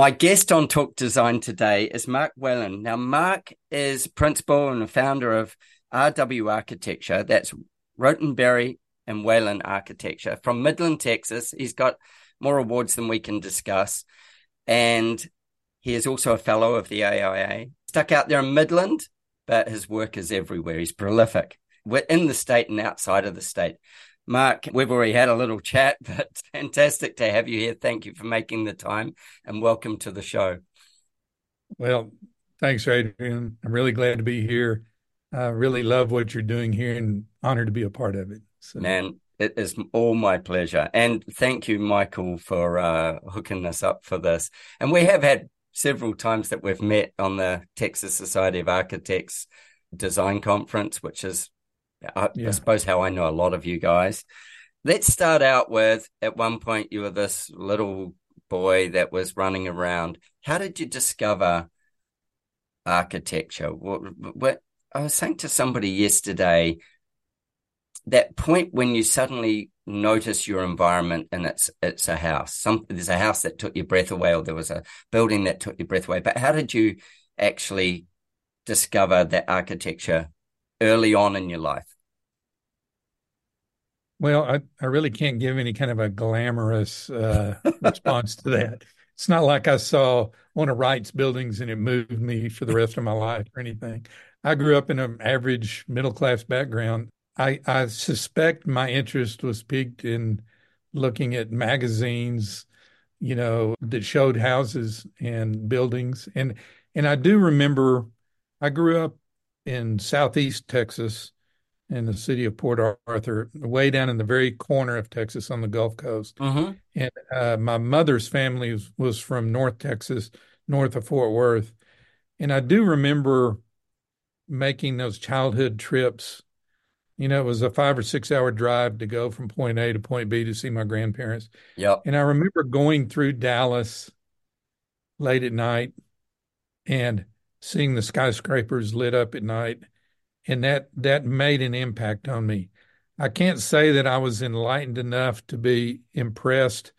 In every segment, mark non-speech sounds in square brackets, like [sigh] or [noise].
My guest on Talk Design today is Mark Wellen. Now, Mark is principal and founder of RW Architecture. That's Rhotenberry and Wellen Architecture from Midland, Texas. He's got more awards than we can discuss. And he is also a fellow of the AIA. Stuck out there in Midland, but his work is everywhere. He's prolific. We're in the state and outside of the state. Mark, we've already had a little chat, [laughs] but fantastic to have you here. Thank you for making the time and welcome to the show. Well, thanks, Adrian. I'm really glad to be here. I really love what you're doing here and honored to be a part of it. So. Man, it is all my pleasure. And thank you, Michael, for uh, hooking us up for this. And we have had several times that we've met on the Texas Society of Architects Design Conference, which is I, yeah. I suppose how I know a lot of you guys. Let's start out with at one point you were this little boy that was running around. How did you discover architecture? What, what I was saying to somebody yesterday, that point when you suddenly notice your environment and it's it's a house. Some there's a house that took your breath away, or there was a building that took your breath away. But how did you actually discover that architecture early on in your life? Well, I, I really can't give any kind of a glamorous uh, response to that. It's not like I saw one of Wright's buildings and it moved me for the rest of my life or anything. I grew up in an average middle class background. I, I suspect my interest was piqued in looking at magazines, you know, that showed houses and buildings. And and I do remember I grew up in southeast Texas in the city of Port Arthur, way down in the very corner of Texas on the Gulf Coast. Uh-huh. And uh, my mother's family was, was, from North Texas, north of Fort Worth. And I do remember making those childhood trips. You know, it was a five or six hour drive to go from point A to point B to see my grandparents. Yep. And I remember going through Dallas late at night and seeing the skyscrapers lit up at night. And that that made an impact on me. I can't say that I was enlightened enough to be impressed.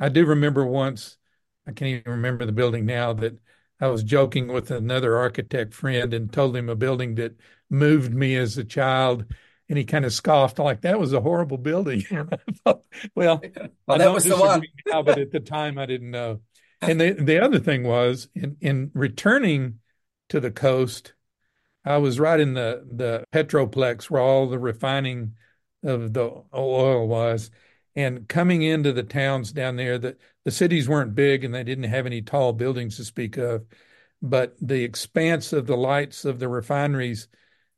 I do remember once, I can't even remember the building now, that I was joking with another architect friend and told him a building that moved me as a child. And he kind of scoffed, like that was a horrible building. [laughs] well, well, I that was the one. now, but at the time I didn't know. [laughs] And the the other thing was in in returning to the coast, I was right in the the Petroplex where all the refining of the oil was. And coming into the towns down there, the, the cities weren't big and they didn't have any tall buildings to speak of. But the expanse of the lights of the refineries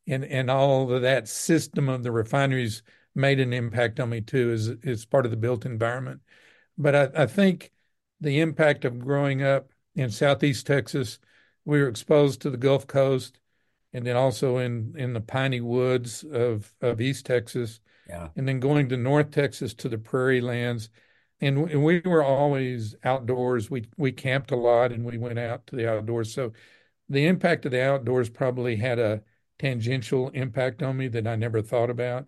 and, and all of that system of the refineries made an impact on me too as, as part of the built environment. But I, I think the impact of growing up in Southeast Texas, we were exposed to the Gulf Coast and then also in, in the piney woods of, of East Texas yeah. And then going to North Texas to the prairie lands. And, and we were always outdoors. We we camped a lot and we went out to the outdoors. So the impact of the outdoors probably had a tangential impact on me that I never thought about.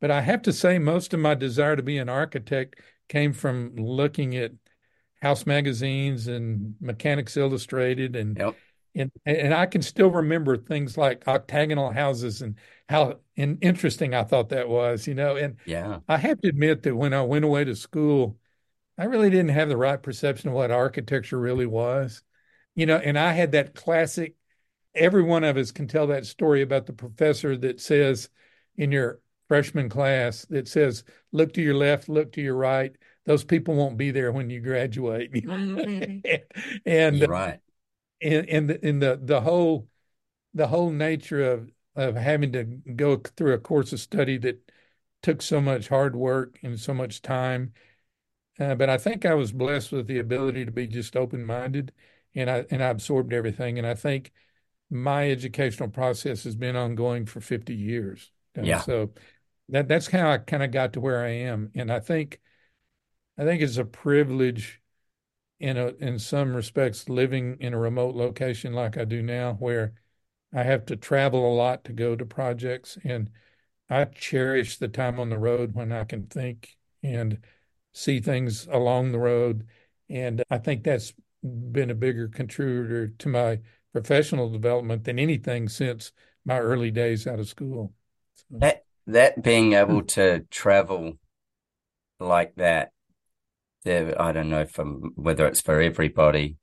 But I have to say, most of my desire to be an architect came from looking at house magazines and Mechanix Illustrated and yep and and I can still remember things like octagonal houses and how and interesting I thought that was, you know. And yeah, I have to admit that when I went away to school, I really didn't have the right perception of what architecture really was, you know. And I had that classic. Every one of us can tell that story about the professor that says in your freshman class that says, "Look to your left, look to your right." Those people won't be there when you graduate. [laughs] Mm-hmm. and, and right in in the in the the whole the whole nature of of having to go through a course of study that took so much hard work and so much time. Uh, but I think I was blessed with the ability to be just open minded, and I and I absorbed everything. And I think my educational process has been ongoing for fifty years. Yeah. So that that's how I kind of got to where I am, and I think I think it's a privilege in a in some respects living in a remote location like I do now where I have to travel a lot to go to projects and I cherish the time on the road when I can think and see things along the road and I think that's been a bigger contributor to my professional development than anything since my early days out of school. So. That that being able hmm. to travel like that there, I don't know from whether it's for everybody.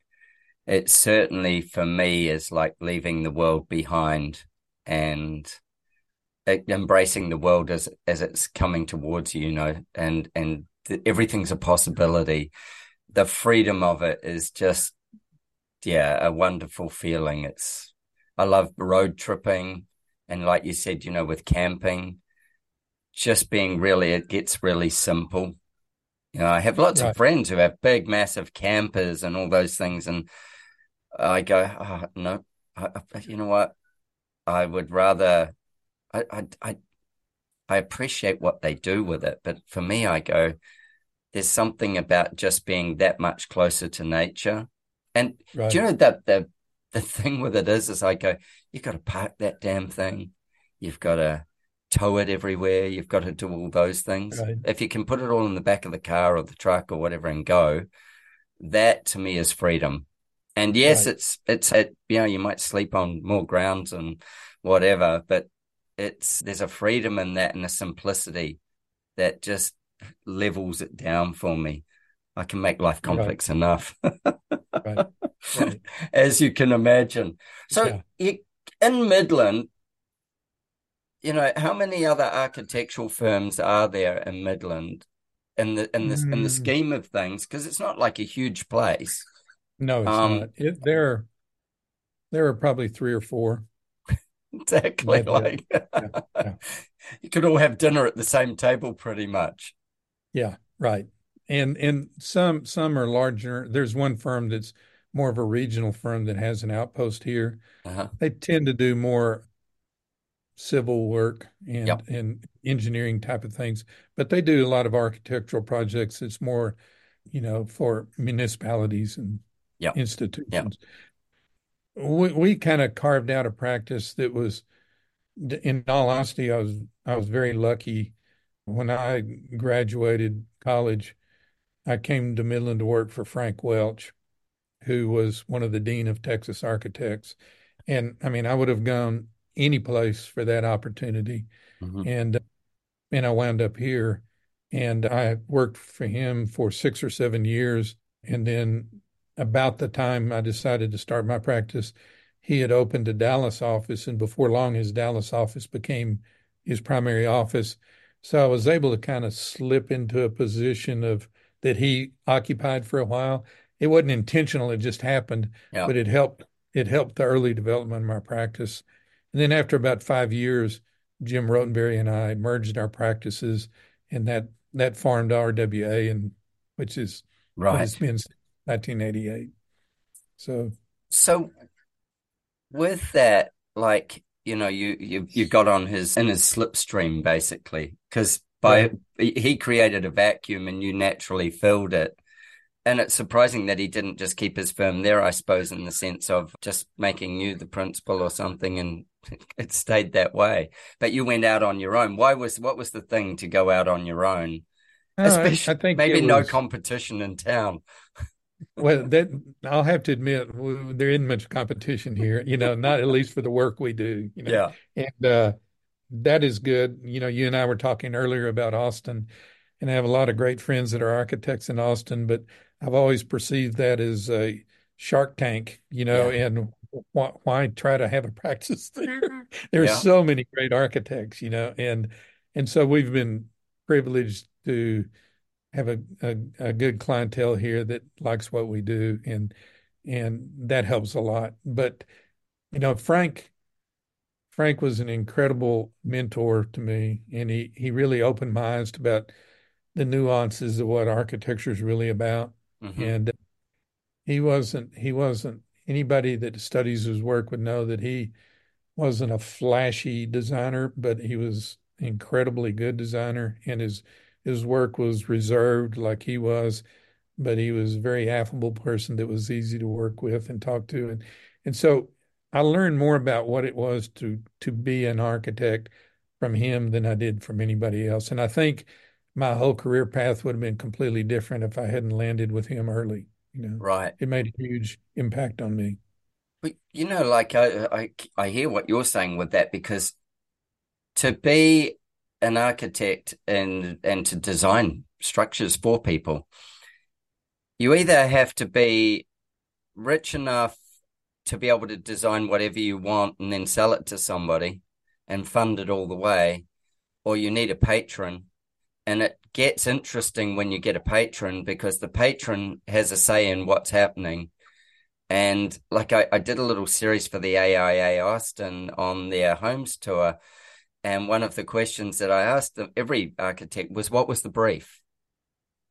It certainly for me is like leaving the world behind and embracing the world as as it's coming towards you, you know, and and th- everything's a possibility. The freedom of it is just, yeah, a wonderful feeling. It's I love road tripping, and like you said, you know, with camping, just being really, it gets really simple you know, I have lots right. of friends who have big, massive campers and all those things, and I go, oh, no, I, you know what? I would rather, I, I, I, I appreciate what they do with it, but for me, I go, there's something about just being that much closer to nature. And right. do you know that the the thing with it is, is I go, you've got to park that damn thing. You've got to tow it everywhere. You've got to do all those things. Right. If you can put it all in the back of the car or the truck or whatever and go, that to me is freedom. And yes, right. it's it's it, you know you might sleep on more grounds and whatever, but it's there's a freedom in that and a simplicity that just levels it down for me. I can make life complex right. enough, [laughs] as you can imagine. So yeah. you, in Midland, you know, how many other architectural firms are there in Midland in the in this mm. in the hmm. scheme of things? Because it's not like a huge place. No, it's um, not. It, there, there are probably three or four. [laughs] Exactly. Like yeah, yeah. [laughs] you could all have dinner at the same table, pretty much. Yeah, right. And and some some are larger. There's one firm that's more of a regional firm that has an outpost here. Uh-huh. They tend to do more civil work and Yep. and engineering type of things, but they do a lot of architectural projects. It's more, you know, for municipalities and Yep. institutions. We we kind of carved out a practice that was, in all honesty, I was I was very lucky. When I graduated college, I came to Midland to work for Frank Welch, who was one of the dean of Texas architects. And I mean, I would have gone any place for that opportunity. Mhm. And and I wound up here and I worked for him for six or seven years. And then about the time I decided to start my practice, he had opened a Dallas office, and before long, his Dallas office became his primary office. So I was able to kind of slip into a position of that he occupied for a while. It wasn't intentional; it just happened, Yeah. but it helped. It helped the early development of my practice. And then after about five years, Jim Rhotenberry and I merged our practices, and that that formed RWA, and which is Right. it's been 1988. So So with that, like, you know, you you you got on his in his slipstream basically, because by he he created a vacuum and you naturally filled it. And it's surprising that he didn't just keep his firm there, I suppose, in the sense of just making you the principal or something, and [laughs] it stayed that way. But you went out on your own. Why was what was the thing to go out on your own? uh, I, I Especially think maybe it no competition in town. well that I'll have to admit there isn't much competition here, you know, not at least for the work we do, you know, Yeah. and uh, that is good. You know, you and I were talking earlier about Austin, and I have a lot of great friends that are architects in Austin, but I've always perceived that as a Shark Tank, you know, Yeah. and why, why try to have a [laughs] practice there? There's Yeah. so many great architects, you know, and and so we've been privileged to have a, a, a good clientele here that likes what we do, and and that helps a lot. But you know, Frank Frank was an incredible mentor to me, and he he really opened my eyes to about the nuances of what architecture is really about. Mhm. And he wasn't he wasn't anybody that studies his work would know that he wasn't a flashy designer, but he was incredibly good designer, and his his work was reserved like he was, but he was a very affable person that was easy to work with and talk to, and and so I learned more about what it was to to be an architect from him than I did from anybody else, and I think my whole career path would have been completely different if I hadn't landed with him early. You know, Right. it made a huge impact on me. But you know, like I, I, I hear what you're saying with that because to be an architect and and to design structures for people, you either have to be rich enough to be able to design whatever you want and then sell it to somebody and fund it all the way, or you need a patron. And it gets interesting when you get a patron because the patron has a say in what's happening. And like I, I did a little series for the AIA Austin on their homes tour. And one of the questions that I asked them, every architect was, what was the brief?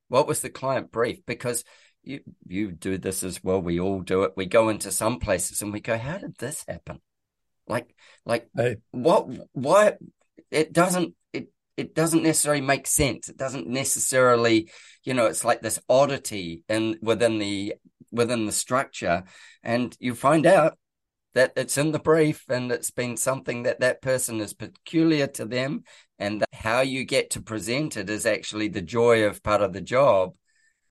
What was the client brief? Because you you do this as well. We all do it. We go into some places and we go, how did this happen? Like like I, what why it doesn't it doesn't necessarily make sense. It doesn't necessarily, you know, it's like this oddity in within the within the structure, and you find out that it's in the brief and it's been something that that person is peculiar to them, and that how you get to present it is actually the joy of part of the job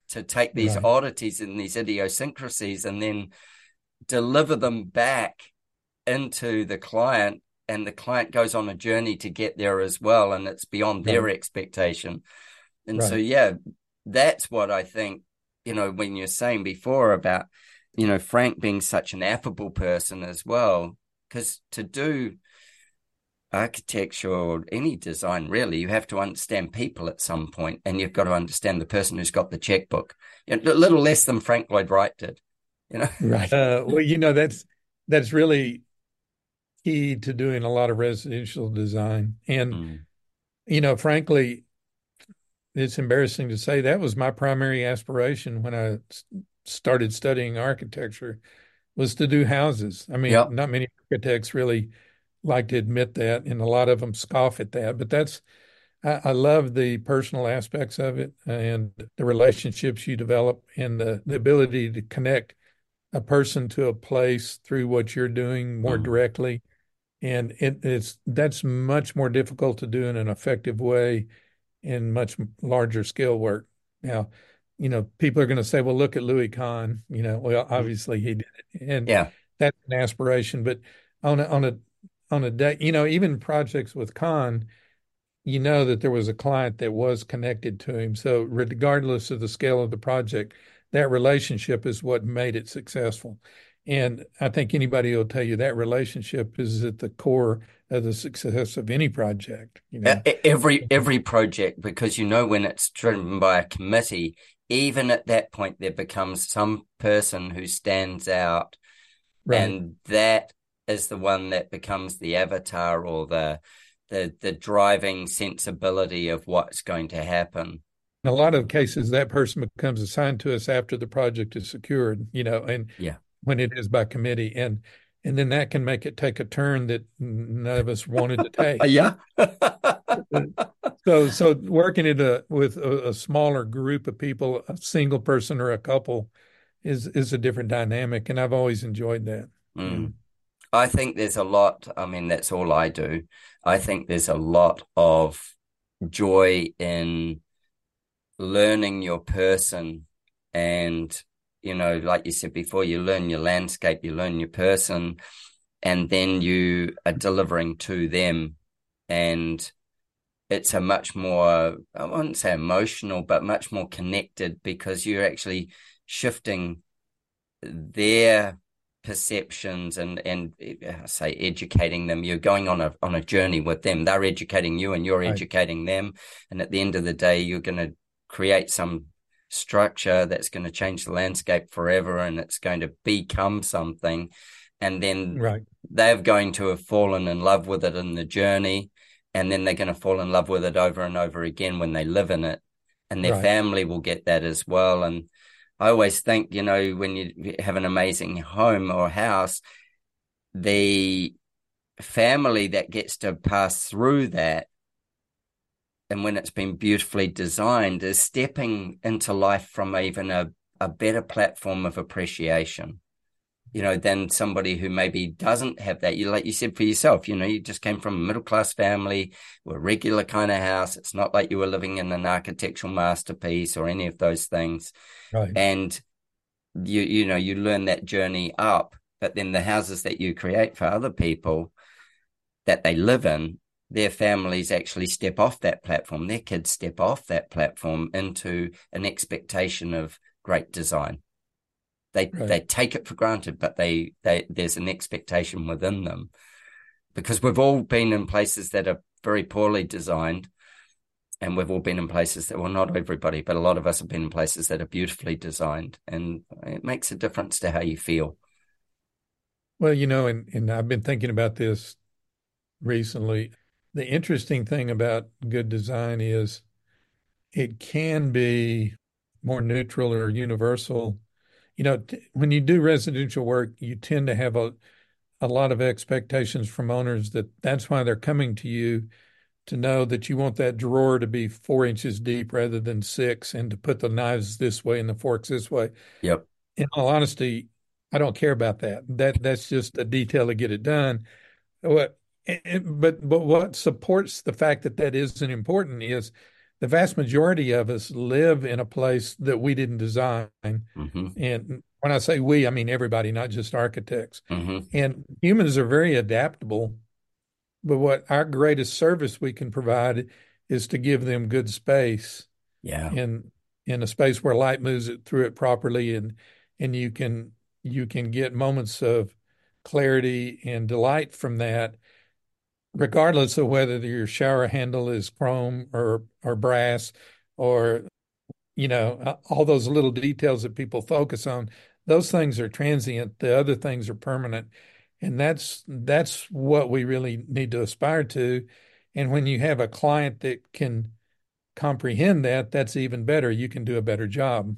to take these Right. oddities and these idiosyncrasies and then deliver them back into the client and the client goes on a journey to get there as well and it's beyond their expectation. And so yeah that's what i think you know when you're saying before about you know frank being such an affable person as well because to do architecture or any design really you have to understand people at some point and you've got to understand the person who's got the checkbook. You know, a little less than frank lloyd wright did you know? Right. Uh, well, you know, that's that's really key to doing a lot of residential design. And, Mm. you know, frankly, it's embarrassing to say that was my primary aspiration when I started studying architecture was to do houses. I mean, Yep. not many architects really like to admit that, and a lot of them scoff at that. But that's I, I love the personal aspects of it and the relationships you develop and the, the ability to connect a person to a place through what you're doing more Mm. directly. And it, it's that's much more difficult to do in an effective way in much larger scale work. Now, you know, people are going to say, well, look at Louis Kahn. You know, well, mm-hmm. obviously he did it. And Yeah. that's an aspiration. But on a, on a, on a day, you know, even projects with Kahn, you know that there was a client that was connected to him. So regardless of the scale of the project, that relationship is what made it successful. And I think anybody will tell you that relationship is at the core of the success of any project, you know. Every every project, because you know when it's driven by a committee, even at that point there becomes some person who stands out, Right. and that is the one that becomes the avatar or the the the driving sensibility of what's going to happen. In a lot of cases, that person becomes assigned to us after the project is secured, you know, and Yeah. When it is by committee, and and then that can make it take a turn that none of us wanted to [laughs] take. Uh, yeah. [laughs] So, so working it a, with a, a smaller group of people, a single person or a couple, is is a different dynamic, and I've always enjoyed that. Mm. I think there's a lot. I mean, that's all I do. I think there's a lot of joy in learning your person. And, you know, like you said before, you learn your landscape, you learn your person, and then you are delivering to them. And it's a much more, I wouldn't say emotional, but much more connected because you're actually shifting their perceptions and and uh, say educating them you're going on a on a journey with them they're educating you and you're Right. educating them and at the end of the day you're going to create some structure that's going to change the landscape forever and it's going to become something and then Right. they're going to have fallen in love with it in the journey and then they're going to fall in love with it over and over again when they live in it and their Right. family will get that as well and i always think you know when you have an amazing home or house the family that gets to pass through that and when it's been beautifully designed is stepping into life from even a, a better platform of appreciation you know, than somebody who maybe doesn't have that. You like you said for yourself, you know, you just came from a middle class family, a regular kind of house. It's not like you were living in an architectural masterpiece or any of those things. Right. And you you know, you learn that journey up, but then the houses that you create for other people that they live in, their families actually step off that platform. Their kids step off that platform into an expectation of great design they Right. they take it for granted, but they they there's an expectation within them because we've all been in places that are very poorly designed, and we've all been in places that well, not everybody, but a lot of us have been in places that are beautifully designed, and it makes a difference to how you feel. Well, you know, and, and I've been thinking about this recently. The interesting thing about good design is it can be more neutral or universal. You know, t- when you do residential work, you tend to have a a lot of expectations from owners that that's why they're coming to you to know that you want that drawer to be four inches deep rather than six and to put the knives this way and the forks this way. Yep. In all honesty, I don't care about that. That that's just a detail to get it done. What, and- but but what supports the fact that that isn't important is the vast majority of us live in a place that we didn't design. hmm And when I say we, I mean everybody, not just architects. hmm And humans are very adaptable. But what our greatest service we can provide is to give them good space Yeah. in in a space where light moves it through it properly and and you can you can get moments of clarity and delight from that regardless of whether your shower handle is chrome or or brass or you know all those little details that people focus on those things are transient the other things are permanent and that's that's what we really need to aspire to and when you have a client that can comprehend that that's even better you can do a better job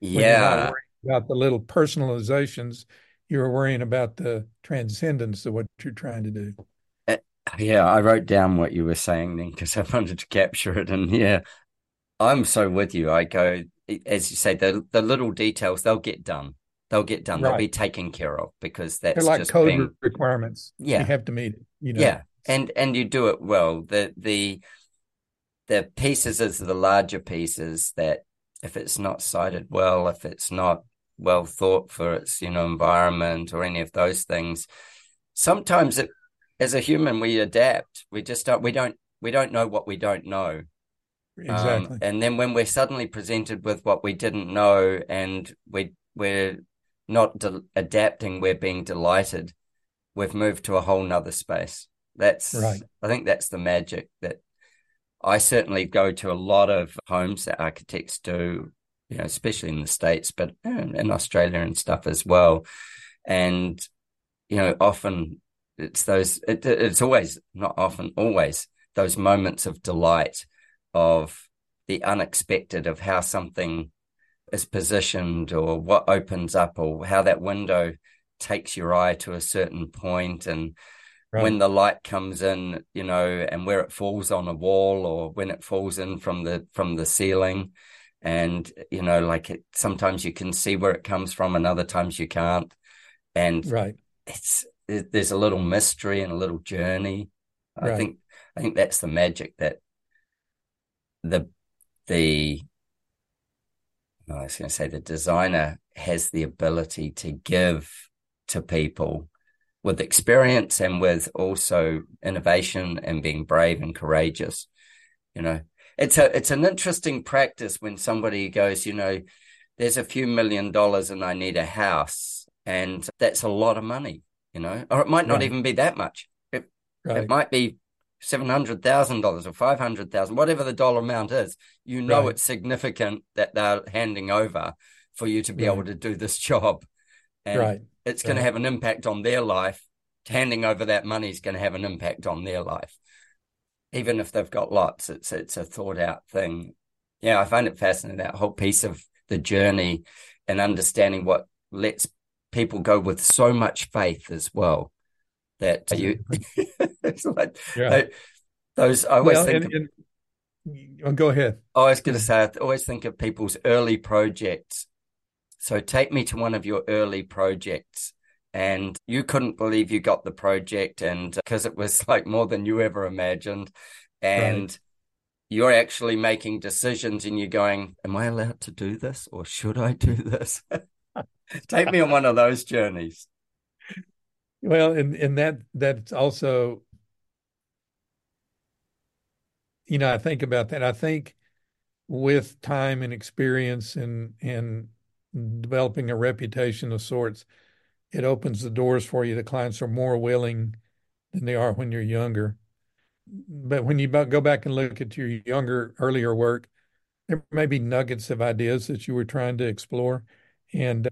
Yeah. about the little personalizations, you're worrying about the transcendence of what you're trying to do. Yeah, I wrote down what you were saying then because I [laughs] wanted to capture it. And yeah, I'm so with you. I go, as you say, the the little details they'll get done. They'll get done. Right. They'll be taken care of because that's They're like just code being, requirements. Yeah, you have to meet it. You know. Yeah, and and you do it well. The the the pieces is the larger pieces that if it's not sited well, if it's not well thought for its you know environment or any of those things, sometimes it as a human we adapt. We just don't. We don't. We don't know what we don't know. Exactly. Um, and then when we're suddenly presented with what we didn't know and we we're not de- adapting, we're being delighted. We've moved to a whole nother space. That's right. I think that's the magic that I certainly go to a lot of homes that architects do, you know, especially in the States, but in Australia and stuff as well. And, you know, often it's those, it, it's always, not often, always those moments of delight of the unexpected of how something is positioned or what opens up or how that window takes your eye to a certain point. And right. when the light comes in you know and where it falls on a wall or when it falls in from the from the ceiling. And you know like it sometimes you can see where it comes from and other times you can't. And right. it's it, there's a little mystery and a little journey right. i think i think that's the magic that the the oh, I was going to say the designer has the ability to give to people with experience and with also innovation and being brave and courageous. You know, it's a it's an interesting practice when somebody goes, you know, there's a few million dollars and I need a house, and that's a lot of money. You know, or it might not right. even be that much. It, right. it might be seven hundred thousand dollars or five hundred thousand, whatever the dollar amount is, you know right. it's significant that they're handing over for you to be able to do this job. And right. it's going to have an impact on their life. Handing over that money is going to have an impact on their life. Even if they've got lots, it's it's a thought out thing. Yeah, I find it fascinating that whole piece of the journey and understanding what lets people go with so much faith as well that you [laughs] it's like, yeah. those I always well, think and, and, oh, go ahead. I was going to say I always think of people's early projects. So take me to one of your early projects and you couldn't believe you got the project and because uh, it was [laughs] like more than you ever imagined and right. you're actually making decisions and you're going am i allowed to do this or should i do this [laughs] [laughs] take me on one of those journeys well, and and that that's also, you know, I think about that. I think with time and experience and and developing a reputation of sorts, it opens the doors for you. The clients are more willing than they are when you're younger. But when you go back and look at your younger, earlier work, there may be nuggets of ideas that you were trying to explore. And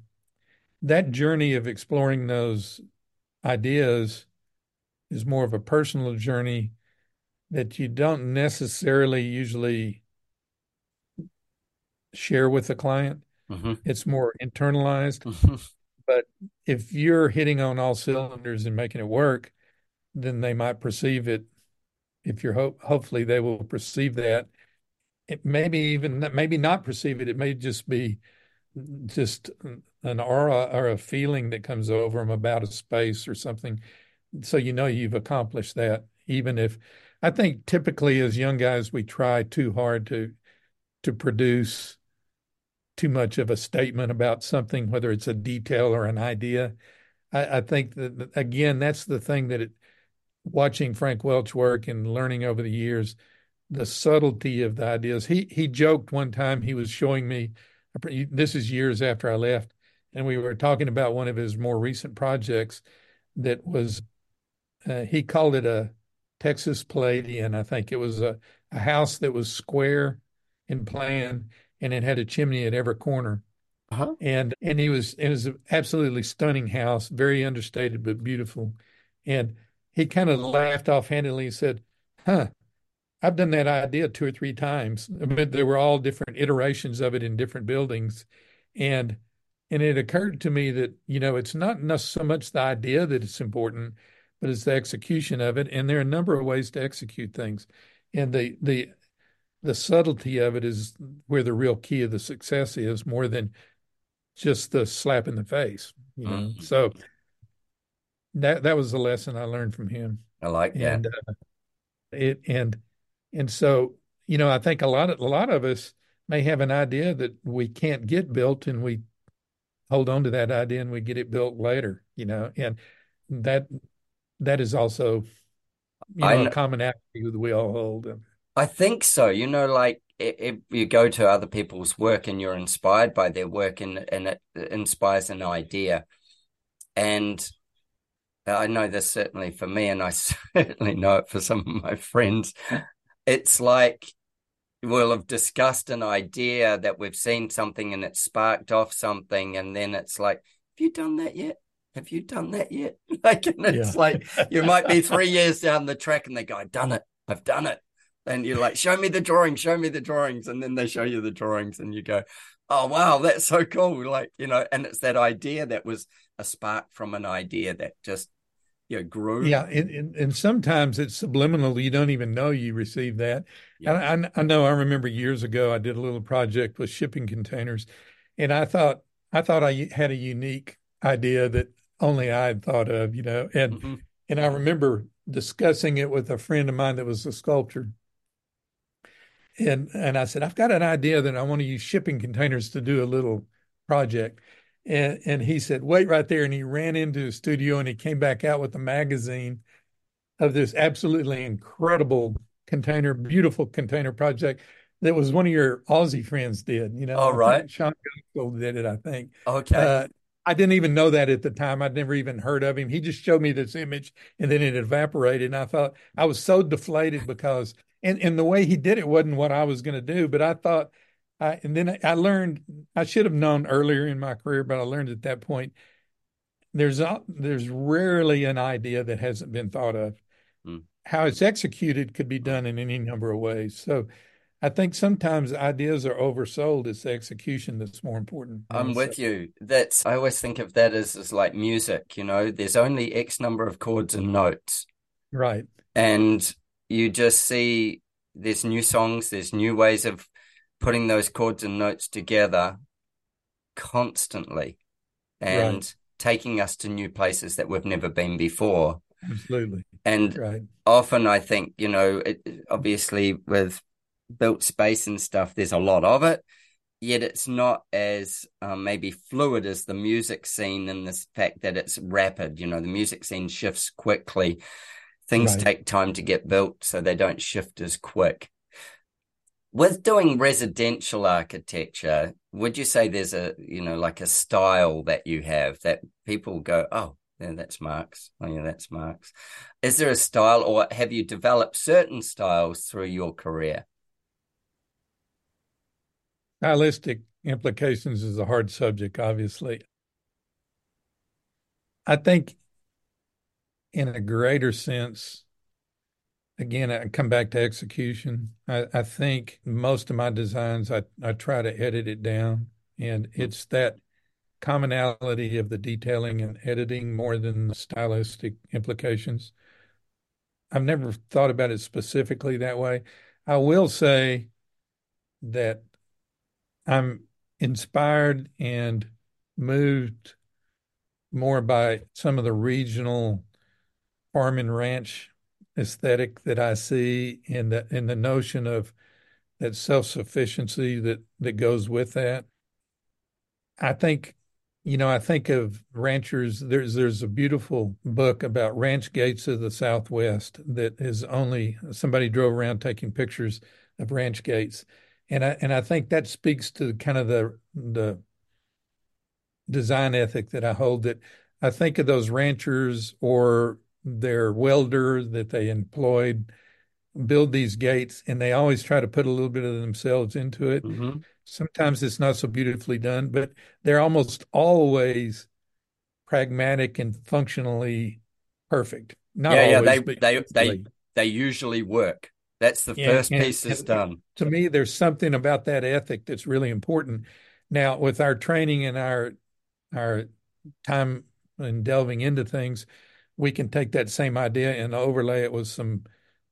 that journey of exploring those ideas is more of a personal journey that you don't necessarily usually share with the client. Mm-hmm. It's more internalized. Mm-hmm. But if you're hitting on all cylinders and making it work, then they might perceive it. If you're ho- hopefully they will perceive that. It maybe even maybe not perceive it. It may just be just an aura or a feeling that comes over them about a space or something. So you know you've accomplished that, even if I think typically as young guys we try too hard to to produce too much of a statement about something, whether it's a detail or an idea. I, I think that again, that's the thing that it, watching Frank Welch work and learning over the years, the subtlety of the ideas. He he joked one time he was showing me. This is years after I left and we were talking about one of his more recent projects that was uh, he called it a Texas Palladian. I think it was a, a house that was square in plan and it had a chimney at every corner. Uh-huh. And and he was it was an absolutely stunning house, very understated but beautiful. And he kind of laughed offhandedly and said, "Huh, I've done that idea two or three times. But there were all different iterations of it in different buildings." and and it occurred to me that you know it's not so much the idea that it's important but it's the execution of it and there are a number of ways to execute things and the the the subtlety of it is where the real key of the success is more than just the slap in the face you know mm-hmm. so that that was the lesson i learned from him i like that and uh, it and and so you know i think a lot of a lot of us may have an idea that we can't get built and we hold on to that idea and we get it built later, you know, and that that is also you know, a commonality that we all hold. I think so. You know, like if you go to other people's work and you're inspired by their work and, and it inspires an idea. And I know this certainly for me, and I [laughs] certainly know it for some of my friends. It's like we'll have discussed an idea that we've seen something and it sparked off something and then it's like have you done that yet? Have you done that yet? [laughs] Like and it's yeah. like you might be [laughs] three years down the track and they go i've done it. I've done it. And you're like show me the drawings show me the drawings. And then they show you the drawings and you go oh wow that's so cool. Like you know and it's that idea that was a spark from an idea that just yeah grew yeah and, and, and, sometimes it's subliminal you don't even know you received that yeah. I, I know i remember years ago i did a little project with shipping containers and i thought i thought i had a unique idea that only i had thought of you know and mm-hmm. and i remember discussing it with a friend of mine that was a sculptor and and i said i've got an idea that i want to use shipping containers to do a little project and, and he said, wait right there. And he ran into the studio and he came back out with a magazine of this absolutely incredible container, beautiful container project that was one of your Aussie friends did. You know, all right. Sean did it, I think. Okay. Uh, I didn't even know that at the time. I'd never even heard of him. He just showed me this image and then it evaporated. And I thought I was so deflated because, and, and the way he did it wasn't what I was going to do. But I thought, I, and then I learned I should have known earlier in my career, but I learned at that point there's a, there's rarely an idea that hasn't been thought of. Mm. How it's executed could be done in any number of ways. So I think sometimes ideas are oversold. It's the execution that's more important. I'm with so. you. That's I always think of that as, as like music, you know, there's only X number of chords and notes. Right. And you just see there's new songs, there's new ways of putting those chords and notes together constantly and right. taking us to new places that we've never been before. Absolutely. And right. often I think, you know, it, obviously with built space and stuff, there's a lot of it, yet it's not as um, maybe fluid as the music scene in this fact that it's rapid. You know, the music scene shifts quickly. Things right. take time to get built, so they don't shift as quick with doing residential architecture, would you say there's a, you know, like a style that you have that people go, oh, yeah, that's Mark's. Oh, yeah, that's Mark's. Is there a style, or have you developed certain styles through your career? Stylistic implications is a hard subject, obviously. I think, in a greater sense, again, I come back to execution. I, I, think most of my designs, I, I try to edit it down, and it's that commonality of the detailing and editing more than the stylistic implications. I've never thought about it specifically that way. I will say that I'm inspired and moved more by some of the regional farm and ranch aesthetic that I see in the in the notion of that self-sufficiency that that goes with that. I think, you know, I think of ranchers. There's there's a beautiful book about ranch gates of the Southwest that is only somebody drove around taking pictures of ranch gates, and I and I think that speaks to kind of the the design ethic that I hold. That I think of those ranchers or their welder that they employed build these gates and they always try to put a little bit of themselves into it. Mm-hmm. sometimes it's not so beautifully done but they're almost always pragmatic and functionally perfect. Not yeah, always, yeah they they they they usually work. That's the first and, piece that's done. to me there's something about that ethic that's really important. Now, with our training and our our time and delving into things, we can take that same idea and overlay it with some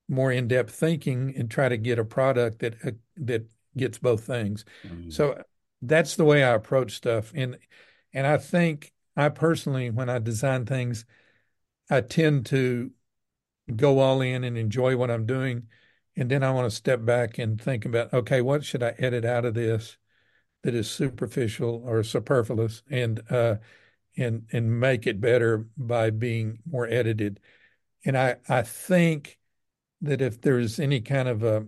more in-depth thinking and try to get a product that uh, that gets both things. Mm-hmm. So that's the way I approach stuff, and and I think I personally, when I design things, I tend to go all in and enjoy what I'm doing, and then I want to step back and think about, okay, what should I edit out of this that is superficial or superfluous, and uh, and and make it better by being more edited. And I I think that if there's any kind of a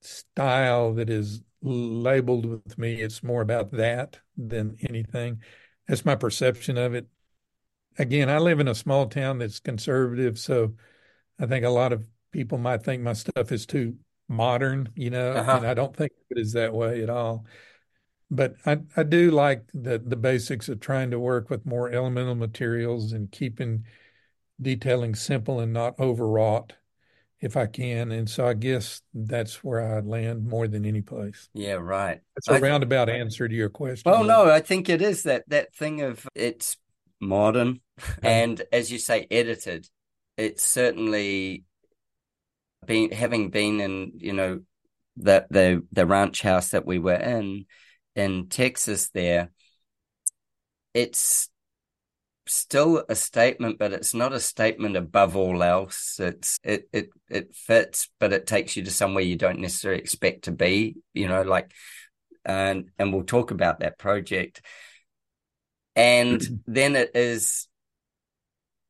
style that is labeled with me, it's more about that than anything. That's my perception of it. Again, I live in a small town that's conservative, so I think a lot of people might think my stuff is too modern, you know, uh-huh. and I don't think it is that way at all. But I, I do like the the basics of trying to work with more elemental materials and keeping detailing simple and not overwrought if I can. And so I guess that's where I land more than any place. Yeah, right. It's a I, roundabout answer to your question. Oh no, I think it is that that thing of it's modern [laughs] and as you say, edited. It's certainly been having been in, you know, the the the ranch house that we were in in Texas there, it's still a statement, but it's not a statement above all else. It's it it it fits, but it takes you to somewhere you don't necessarily expect to be. You know, like and and we'll talk about that project. And then it is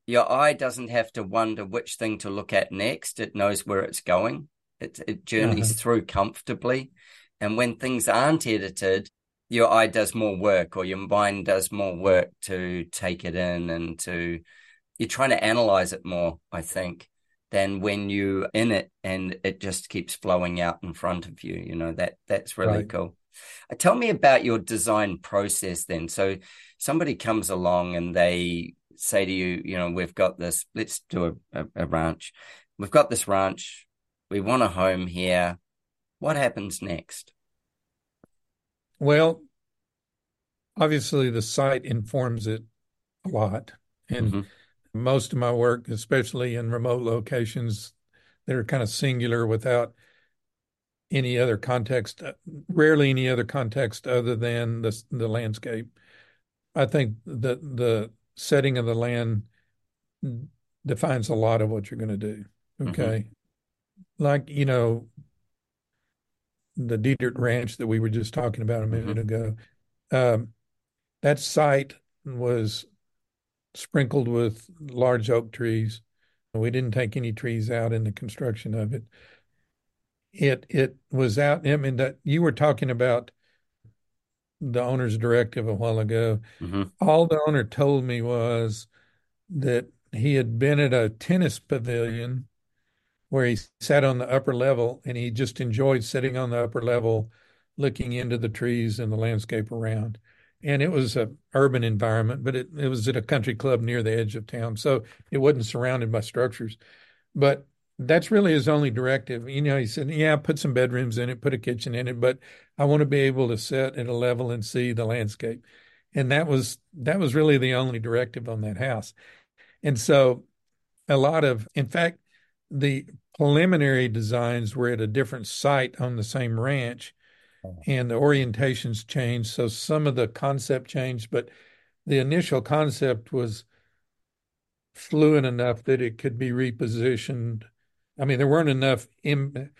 your eye doesn't have to wonder which thing to look at next. It knows where it's going. It it journeys uh-huh. through comfortably. And when things aren't edited, your eye does more work or your mind does more work to take it in and to you're trying to analyze it more i think than when you're in it and it just keeps flowing out in front of you you know that that's really right. cool. Uh, tell me about your design process then. So somebody comes along and they say to you you know we've got this let's do a, a, a ranch. We've got this ranch. We want a home here what happens next well, obviously, the site informs it a lot. And mm-hmm. most of my work, especially in remote locations that are kind of singular without any other context, uh, rarely any other context other than the, the landscape. I think that the setting of the land defines a lot of what you're going to do. Mm-hmm. Okay. Mm-hmm. Like, you know, the Diedert Ranch that we were just talking about a minute mm-hmm. ago. Um, that site was sprinkled with large oak trees. We didn't take any trees out in the construction of it. It it was out. I mean, that you were talking about the owner's directive a while ago. Mm-hmm. All the owner told me was that he had been at a tennis pavilion where he sat on the upper level and he just enjoyed sitting on the upper level looking into the trees and the landscape around. And it was an urban environment but it, it was at a country club near the edge of town so it wasn't surrounded by structures. But that's really his only directive. You know he said yeah put some bedrooms in it put a kitchen in it but i want to be able to sit at a level and see the landscape. And that was that was really the only directive on that house. And so a lot of in fact the preliminary designs were at a different site on the same ranch oh. and the orientations changed. So some of the concept changed but the initial concept was fluent enough that it could be repositioned. I mean there weren't enough Im-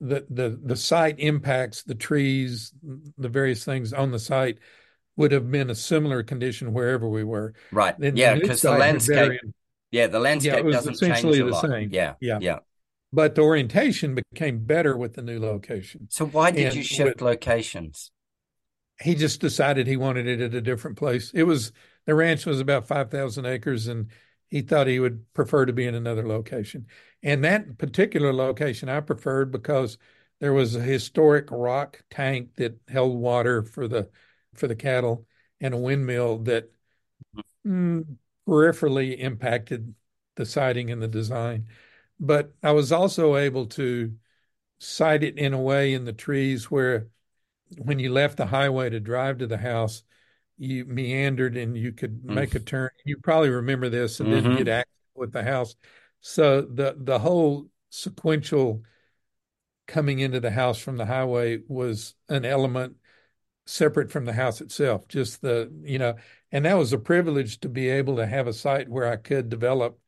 the the the site impacts the trees the various things on the site would have been a similar condition wherever we were. Right. And yeah because the landscape yeah the landscape yeah, doesn't change a lot. same. yeah yeah. yeah but the orientation became better with the new location. So why did and you shift with, locations? He just decided he wanted it at a different place. It was the ranch was about 5,000 acres and he thought he would prefer to be in another location. And that particular location I preferred because there was a historic rock tank that held water for the for the cattle and a windmill that mm, peripherally impacted the siting and the design. But I was also able to site it in a way in the trees where when you left the highway to drive to the house, you meandered and you could Mm. make a turn. You probably remember this and Mhm. then get access with the house. So the the whole sequential coming into the house from the highway was an element separate from the house itself. Just the, you know, and that was a privilege to be able to have a site where I could develop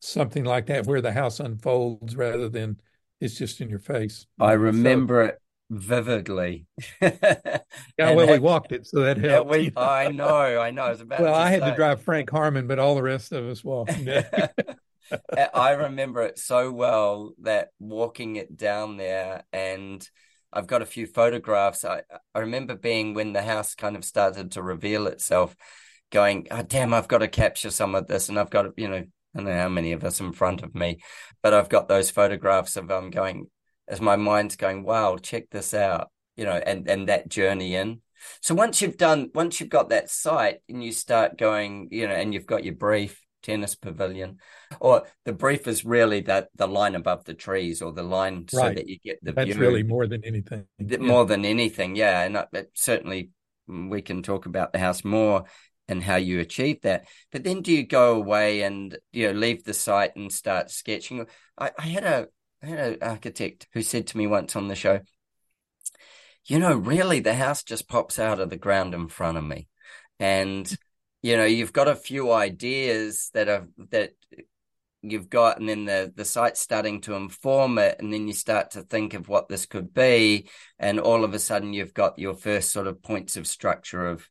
something like that, where the house unfolds rather than it's just in your face. I So, remember it vividly. [laughs] yeah, well, we walked it, so that yeah, [laughs] helped. we, I know, I know. I about Well, I had to drive Frank Harmon, but all the rest of us walked. [laughs] I remember it so well that walking it down there, and I've got a few photographs. I, I remember being when the house kind of started to reveal itself, going, oh, damn, I've got to capture some of this. And I've got, to, you know, I don't know how many of us in front of me, but I've got those photographs of um going as my mind's going, wow, check this out, you know, and and that journey in. So once you've done, once you've got that site and you start going, you know, and you've got your brief tennis pavilion, or the brief is really that the line above the trees or the line so that you get the That's view really more than anything. th- Yeah. more than anything. Yeah, and uh, certainly we can talk about the house more and how you achieve that. But then do you go away and you know leave the site and start sketching? I, I had a I had an architect who said to me once on the show, you know, really the house just pops out of the ground in front of me. And, you know, you've got a few ideas that are that you've got, and then the the site's starting to inform it, and then you start to think of what this could be, and all of a sudden you've got your first sort of points of structure of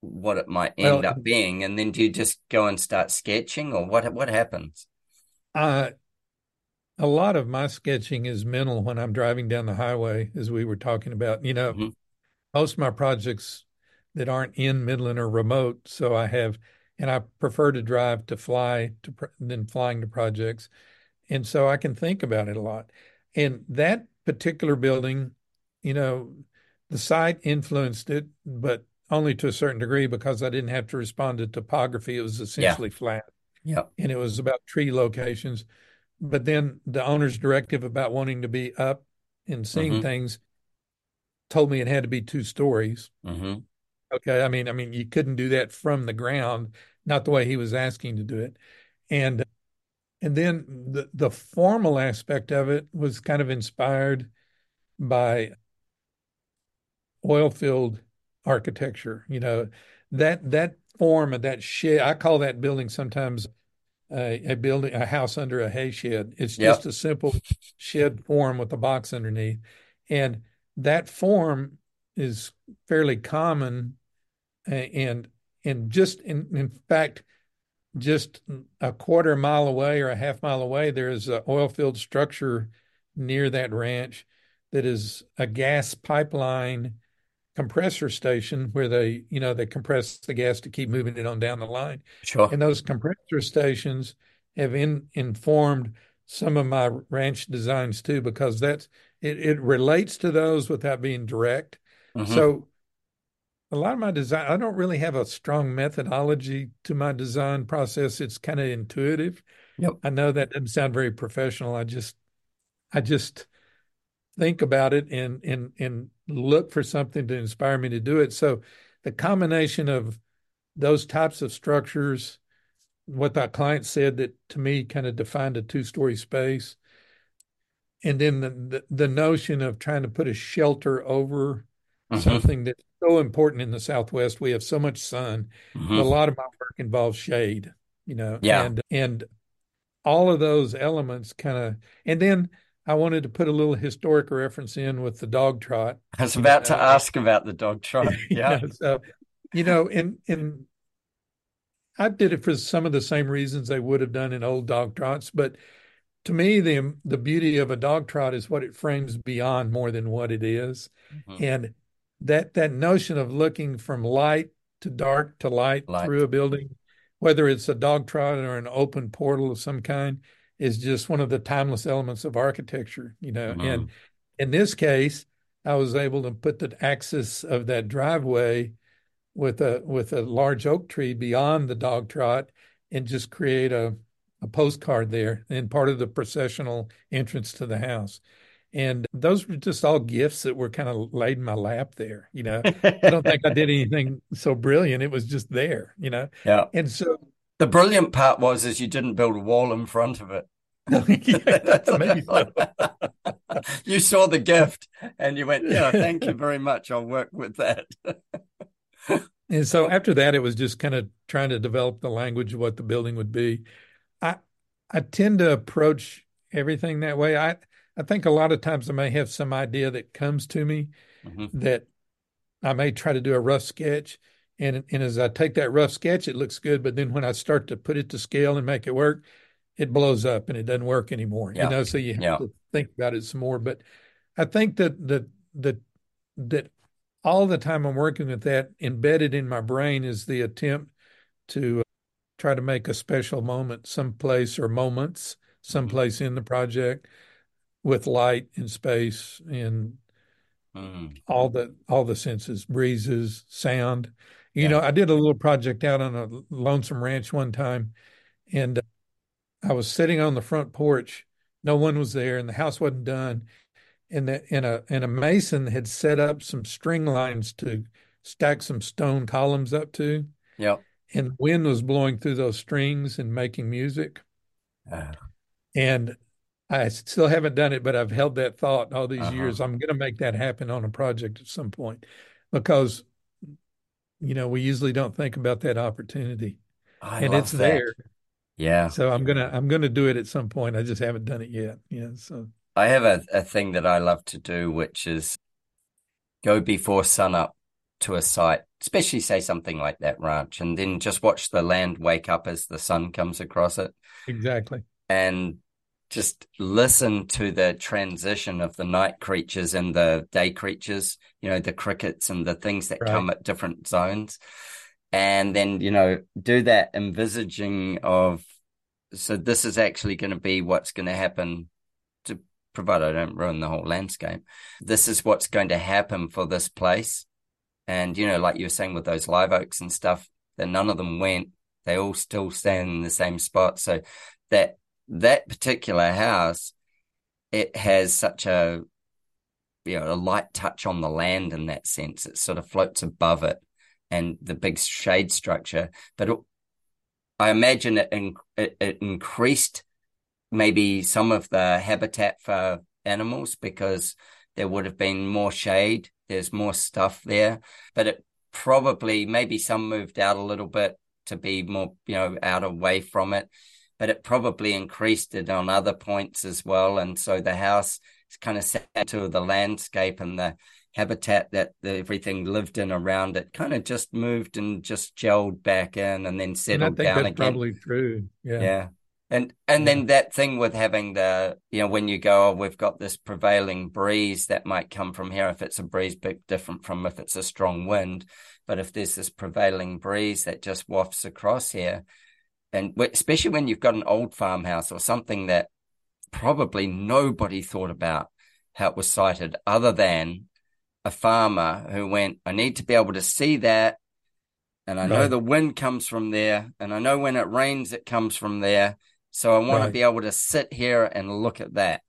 what it might end Well, up being, and then do you just go and start sketching, or what what happens? Uh, a lot of my sketching is mental when I'm driving down the highway, as we were talking about. You know, Mhm. most of my projects that aren't in Midland are remote, so I have, and I prefer to drive to fly to than flying to projects, and so I can think about it a lot. And that particular building, you know, the site influenced it, but only to a certain degree because I didn't have to respond to topography. It was essentially flat Yeah. and it was about tree locations. But then the owner's directive about wanting to be up and seeing Mhm. things told me it had to be two stories. hmm Okay, I mean, I mean, you couldn't do that from the ground, not the way he was asking to do it, and and then the the formal aspect of it was kind of inspired by oil field architecture. You know, that that form of that shed, I call that building sometimes a, a building, a house under a hay shed. It's Yep. just a simple shed form with a box underneath. And that form is fairly common and and just in, in fact, just a quarter mile away or a half mile away, there is an oil field structure near that ranch that is a gas pipeline compressor station where they, you know, they compress the gas to keep moving it on down the line. Sure. And those compressor stations have in, informed some of my ranch designs too, because that's it, it relates to those without being direct. Mhm. So a lot of my design, I don't really have a strong methodology to my design process. It's kind of intuitive. Yep. I know that doesn't sound very professional. I just, I just think about it and and and look for something to inspire me to do it. So the combination of those types of structures, what that client said that to me kind of defined a two-story space, and then the, the the notion of trying to put a shelter over Mhm. something that's so important in the Southwest. We have so much sun. Mhm. A lot of my work involves shade, you know, Yeah. and and all of those elements kind of, and then I wanted to put a little historic reference in with the dog trot. I was about to ask about the dog trot. [laughs] You Yeah. so, you know, and and I did it for some of the same reasons they would have done in old dog trots, but to me, the the beauty of a dog trot is what it frames beyond more than what it is, Mhm. and that that notion of looking from light to dark to light Light. through a building, whether it's a dog trot or an open portal of some kind, is just one of the timeless elements of architecture, you know. Mhm. And in this case, I was able to put the axis of that driveway with a with a large oak tree beyond the dog trot and just create a a postcard there and part of the processional entrance to the house. And those were just all gifts that were kind of laid in my lap there. You know, I don't think I did [laughs] anything so brilliant. It was just there, you know? Yeah. And so the brilliant part was is you didn't build a wall in front of it. [laughs] [laughs] you saw the gift and you went, Yeah, thank you very much. I'll work with that. [laughs] and so after that, it was just kind of trying to develop the language of what the building would be. I I tend to approach everything that way. I I think a lot of times I may have some idea that comes to me mm-hmm. that I may try to do a rough sketch. And, and as I take that rough sketch, it looks good. But then when I start to put it to scale and make it work, it blows up and it doesn't work anymore. Yeah. You know, so you have yeah. to think about it some more. But I think that that that that all the time I'm working with that embedded in my brain is the attempt to try to make a special moment someplace or moments mm-hmm. someplace mm-hmm. in the project with light and space and mm. all the all the senses breezes sound you yeah. know i did a little project out on a lonesome ranch one time and I was sitting on the front porch. No one was there, and the house wasn't done. And the, and a and a mason had set up some string lines to stack some stone columns up to. Yeah. And the wind was blowing through those strings and making music. Uh. And I still haven't done it, but I've held that thought all these uh-huh. years. I'm going to make that happen on a project at some point because, you know, we usually don't think about that opportunity. I and it's that. there. Yeah. So I'm gonna I'm gonna do it at some point. I just haven't done it yet. Yeah. So I have a, a thing that I love to do, which is go before sunup to a site, especially say something like that ranch, and then just watch the land wake up as the sun comes across it. Exactly. And just listen to the transition of the night creatures and the day creatures, you know, the crickets and the things that right. come at different zones and then you know do that envisaging of so this is actually going to be what's going to happen to provide I don't ruin the whole landscape. This is what's going to happen for this place. And you know, like you were saying with those live oaks and stuff, that none of them went. They all still stand in the same spot. So that that particular house, it has such a you know a light touch on the land in that sense. It sort of floats above it and the big shade structure. But it, I imagine it, in, it, it increased maybe some of the habitat for animals because there would have been more shade. There's more stuff there, but it probably maybe some moved out a little bit to be more, you know, out away from it, but it probably increased it on other points as well. And so the house is kind of set to the landscape and the habitat that the, everything lived in around it kind of just moved and just gelled back in and then settled and I think down that's again. Probably true. Yeah. Yeah. And and yeah. then that thing with having the you know when you go oh, we've got this prevailing breeze that might come from here if it's a breeze bit different from if it's a strong wind but if there's this prevailing breeze that just wafts across here and especially when you've got an old farmhouse or something that probably nobody thought about how it was sited other than a farmer who went, I need to be able to see that. And I right. know the wind comes from there. And I know when it rains, it comes from there. So I want right. to be able to sit here and look at that.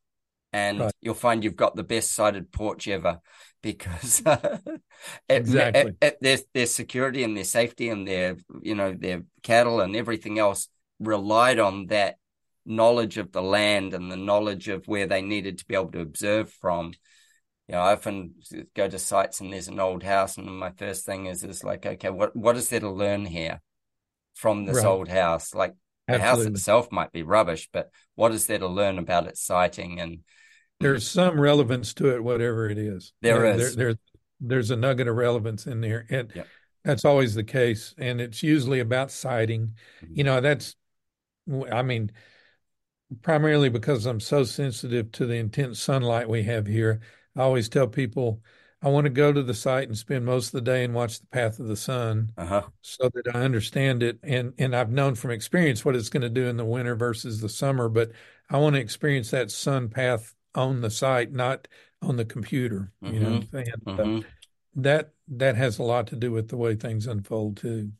And right. you'll find you've got the best sited porch ever because [laughs] it, exactly. It, it, their, their security and their safety and their, you know, their cattle and everything else relied on that knowledge of the land and the knowledge of where they needed to be able to observe from you know, I often go to sites and there's an old house, and my first thing is is like, okay, what what is there to learn here from this right. old house? Like the house itself might be rubbish, but what is there to learn about its siting? And there's some relevance to it, whatever it is. There is. There, there, there's a nugget of relevance in there, and yep. that's always the case. And it's usually about siting. Mm-hmm. You know, that's, I mean, primarily because I'm so sensitive to the intense sunlight we have here. I always tell people I want to go to the site and spend most of the day and watch the path of the sun uh-huh. so that I understand it. And, and I've known from experience what it's going to do in the winter versus the summer, but I want to experience that sun path on the site, not on the computer, mm-hmm. you know, mm-hmm. and uh, mm-hmm. uh, that, that has a lot to do with the way things unfold too.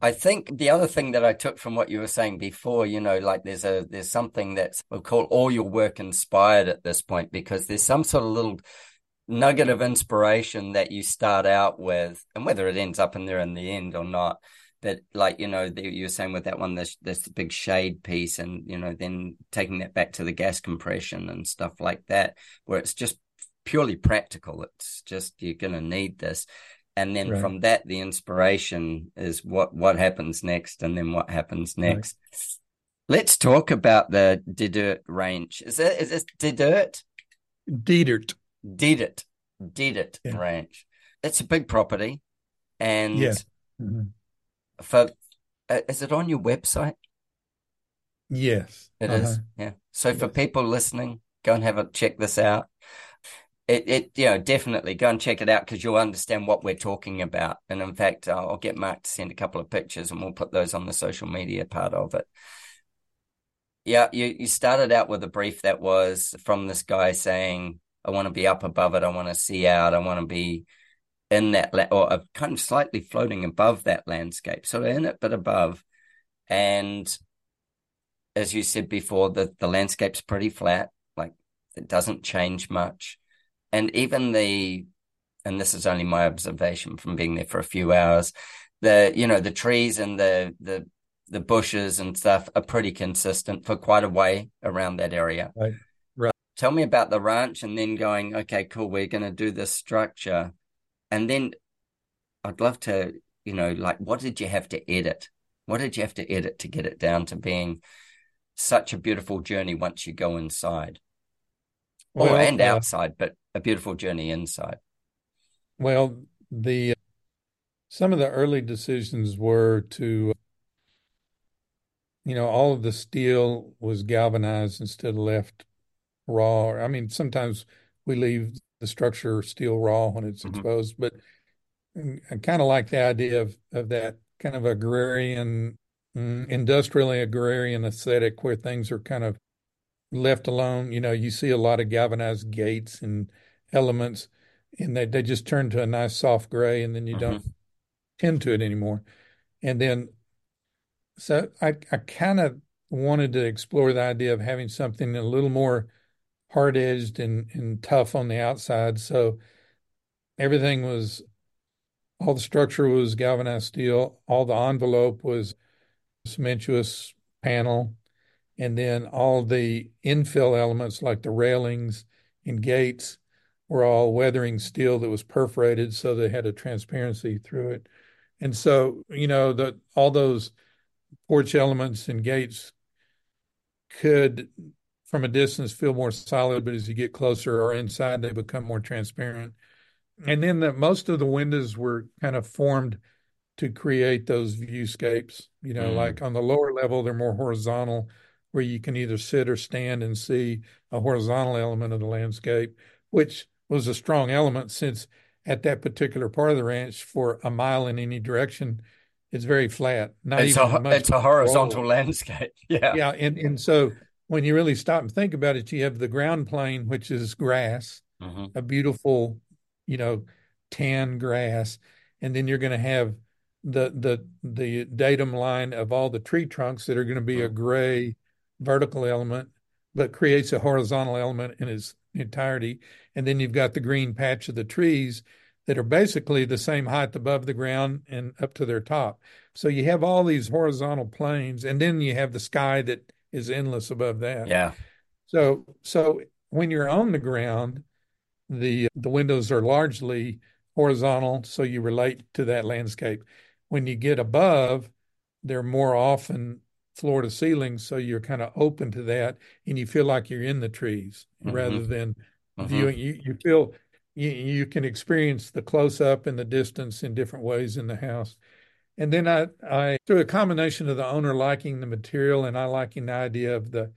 I think the other thing that I took from what you were saying before, you know, like there's a there's something that's we'll call all your work inspired at this point because there's some sort of little nugget of inspiration that you start out with, and whether it ends up in there in the end or not, that like you know you were saying with that one this this big shade piece, and you know then taking that back to the gas compression and stuff like that, where it's just purely practical. It's just you're going to need this and then right. from that the inspiration is what what happens next and then what happens next right. let's talk about the Dedert range is it is it Dedert Dedert Dedert Dedert yeah. range it's a big property and yeah. Mm-hmm. For uh, is it on your website? Yes. It uh-huh. is. yeah. So yes. for people listening go and have a check this out. It, it you know definitely go and check it out because you'll understand what we're talking about. And in fact i'll get mark to send a couple of pictures and we'll put those on the social media part of it. Yeah you, you started out with a brief that was from this guy saying i want to be up above it. I want to see out. I want to be in that la- or kind of slightly floating above that landscape. So in it but above. And as you said before the, the landscape's pretty flat like it doesn't change much. And even the and this is only my observation from being there for a few hours the you know the trees and the the the bushes and stuff are pretty consistent for quite a way around that area. Right. Right. Tell me about the ranch and then going okay cool we're going to do this structure and then i'd love to you know like what did you have to edit? What did you have to edit to get it down to being such a beautiful journey once you go inside? Well, or and uh, outside but a beautiful journey inside. Well, the some of the early decisions were to you know all of the steel was galvanized instead of left raw. I mean sometimes we leave the structure steel raw when it's mm-hmm. exposed but i kind of like the idea of of that kind of agrarian mm, industrially agrarian aesthetic where things are kind of left alone you know you see a lot of galvanized gates and elements and they, they just turn to a nice soft gray and then you mm-hmm. don't tend to it anymore. And then so I, I kind of wanted to explore the idea of having something a little more hard edged and, and tough on the outside. So everything was all the structure was galvanized steel, all the envelope was cementous panel, and then all the infill elements like the railings and gates were all weathering steel that was perforated so they had a transparency through it. And so, you know, that all those porch elements and gates could from a distance feel more solid, but as you get closer or inside, they become more transparent. And then the, most of the windows were kind of formed to create those viewscapes. You know, mm. like on the lower level, they're more horizontal, where you can either sit or stand and see a horizontal element of the landscape, which was a strong element since at that particular part of the ranch for a mile in any direction it's very flat not it's even a it's a horizontal roll. landscape [laughs] yeah yeah and and so when you really stop and think about it you have the ground plane which is grass mm-hmm. a beautiful you know tan grass and then you're going to have the the the datum line of all the tree trunks that are going to be mm-hmm. a gray vertical element but creates a horizontal element in its entirety. And then you've got the green patch of the trees that are basically the same height above the ground and up to their top. So you have all these horizontal planes, and then you have the sky that is endless above that. Yeah. So so when you're on the ground, the the windows are largely horizontal, so you relate to that landscape. When you get above, they're more often floor to ceiling, so you're kind of open to that, and you feel like you're in the trees mm-hmm. rather than mm-hmm. viewing. You you feel you you can experience the close up and the distance in different ways in the house. And then I I through a combination of the owner liking the material and I liking the idea of the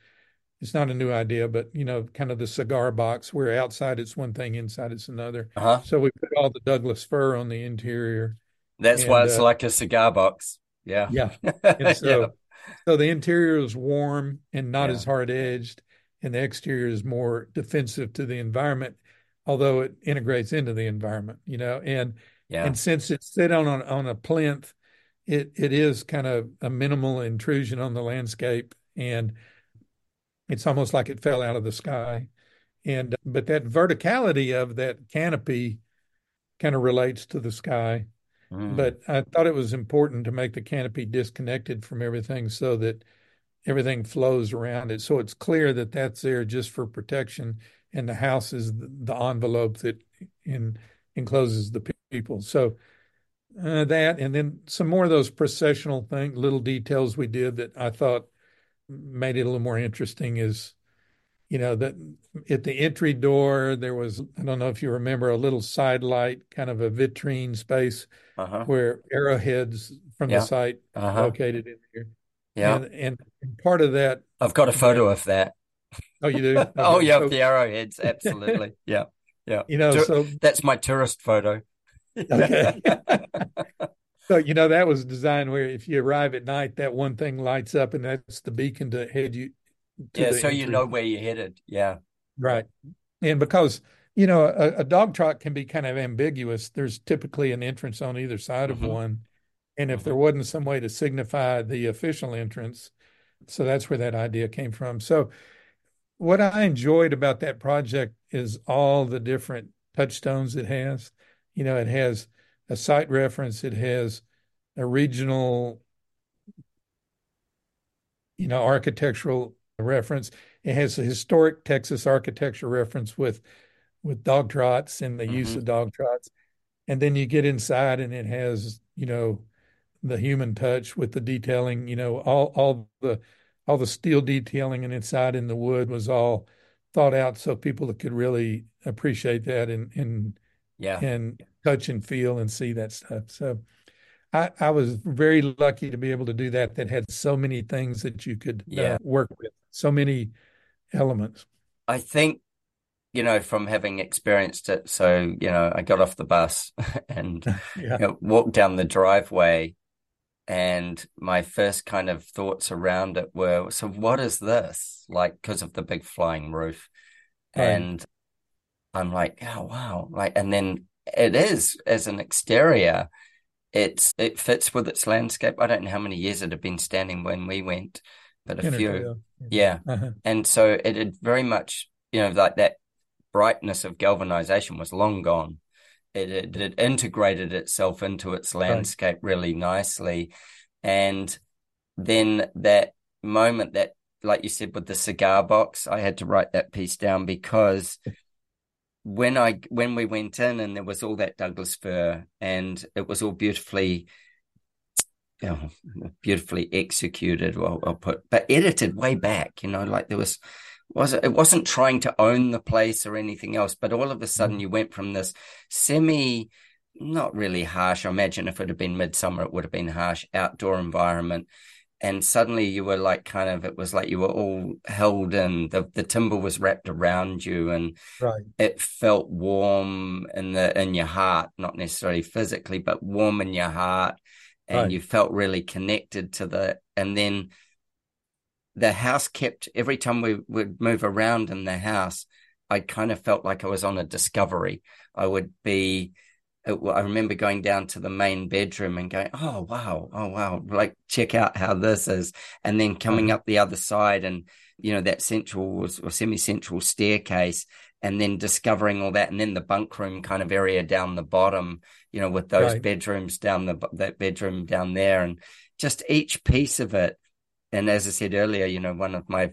it's not a new idea, but you know, kind of the cigar box where outside it's one thing, inside it's another. Uh-huh. So we put all the Douglas fir on the interior. That's and, why it's uh, like a cigar box. Yeah. Yeah. [laughs] And so yeah. So the interior is warm and not yeah. as hard edged, and the exterior is more defensive to the environment, although it integrates into the environment, you know. And yeah. and since it's set on on, on a plinth, it it is kind of a minimal intrusion on the landscape, and it's almost like it fell out of the sky. And but that verticality of that canopy kind of relates to the sky. Mm. But I thought it was important to make the canopy disconnected from everything so that everything flows around it. So it's clear that that's there just for protection, and the house is the envelope that in, encloses the people. So uh, that, and then some more of those processional thing, little details we did that I thought made it a little more interesting is you know that at the entry door there was i don't know if you remember a little side light kind of a vitrine space uh-huh. where arrowheads from yeah. the site uh-huh. located in here yeah and, and, part of that i've got a photo of that oh you do [laughs] okay. oh yeah so, the arrowheads absolutely yeah yeah [laughs] you know so that's my tourist photo okay [laughs] so you know that was designed where if you arrive at night that one thing lights up and that's the beacon to head you yeah, so entry. you know where you're headed. Yeah. Right. And because, you know, a, a, dog trot can be kind of ambiguous, there's typically an entrance on either side mm-hmm. of one. And if mm-hmm. there wasn't some way to signify the official entrance, so that's where that idea came from. So, what I enjoyed about that project is all the different touchstones it has. You know, it has a site reference, it has a regional, you know, architectural reference. It has a historic Texas architecture reference with with dog trots and the mm-hmm. use of dog trots. And then you get inside and it has, you know, the human touch with the detailing, you know, all all the all the steel detailing and inside in the wood was all thought out so people could really appreciate that and and yeah and touch and feel and see that stuff. So I, I was very lucky to be able to do that. That had so many things that you could uh, yeah. uh, work with, so many elements. I think, you know, from having experienced it, so you know, I got off the bus [laughs] and [laughs] yeah. you know, walked down the driveway, and my first kind of thoughts around it were, so what is this? Like, because of the big flying roof, right. and I'm like, oh wow, like, and then it is as an exterior it's it fits with its landscape. I don't know how many years it had been standing when we went, but a few, yeah. Uh-huh. And so it had very much, you know, like that brightness of galvanization was long gone. It, it, it integrated itself into its landscape right. really nicely, and then that moment that, like you said, with the cigar box, I had to write that piece down because when I when we went in and there was all that Douglas fir and it was all beautifully know, beautifully executed well I'll put but edited way back you know like there was was it wasn't trying to own the place or anything else but all of a sudden mm. you went from this semi not really harsh I imagine if it had been midsummer it would have been harsh outdoor environment and suddenly you were like kind of it was like you were all held in the the timber was wrapped around you and right. it felt warm in the in your heart not necessarily physically but warm in your heart and right. you felt really connected to the and then the house kept every time we would move around in the house i kind of felt like i was on a discovery i would be I remember going down to the main bedroom and going, "Oh wow, oh wow!" Like check out how this is, and then coming mm-hmm. up the other side, and you know that central or semi-central staircase, and then discovering all that, and then the bunk room kind of area down the bottom, you know, with those right. bedrooms down the that bedroom down there, and just each piece of it. And as I said earlier, you know, one of my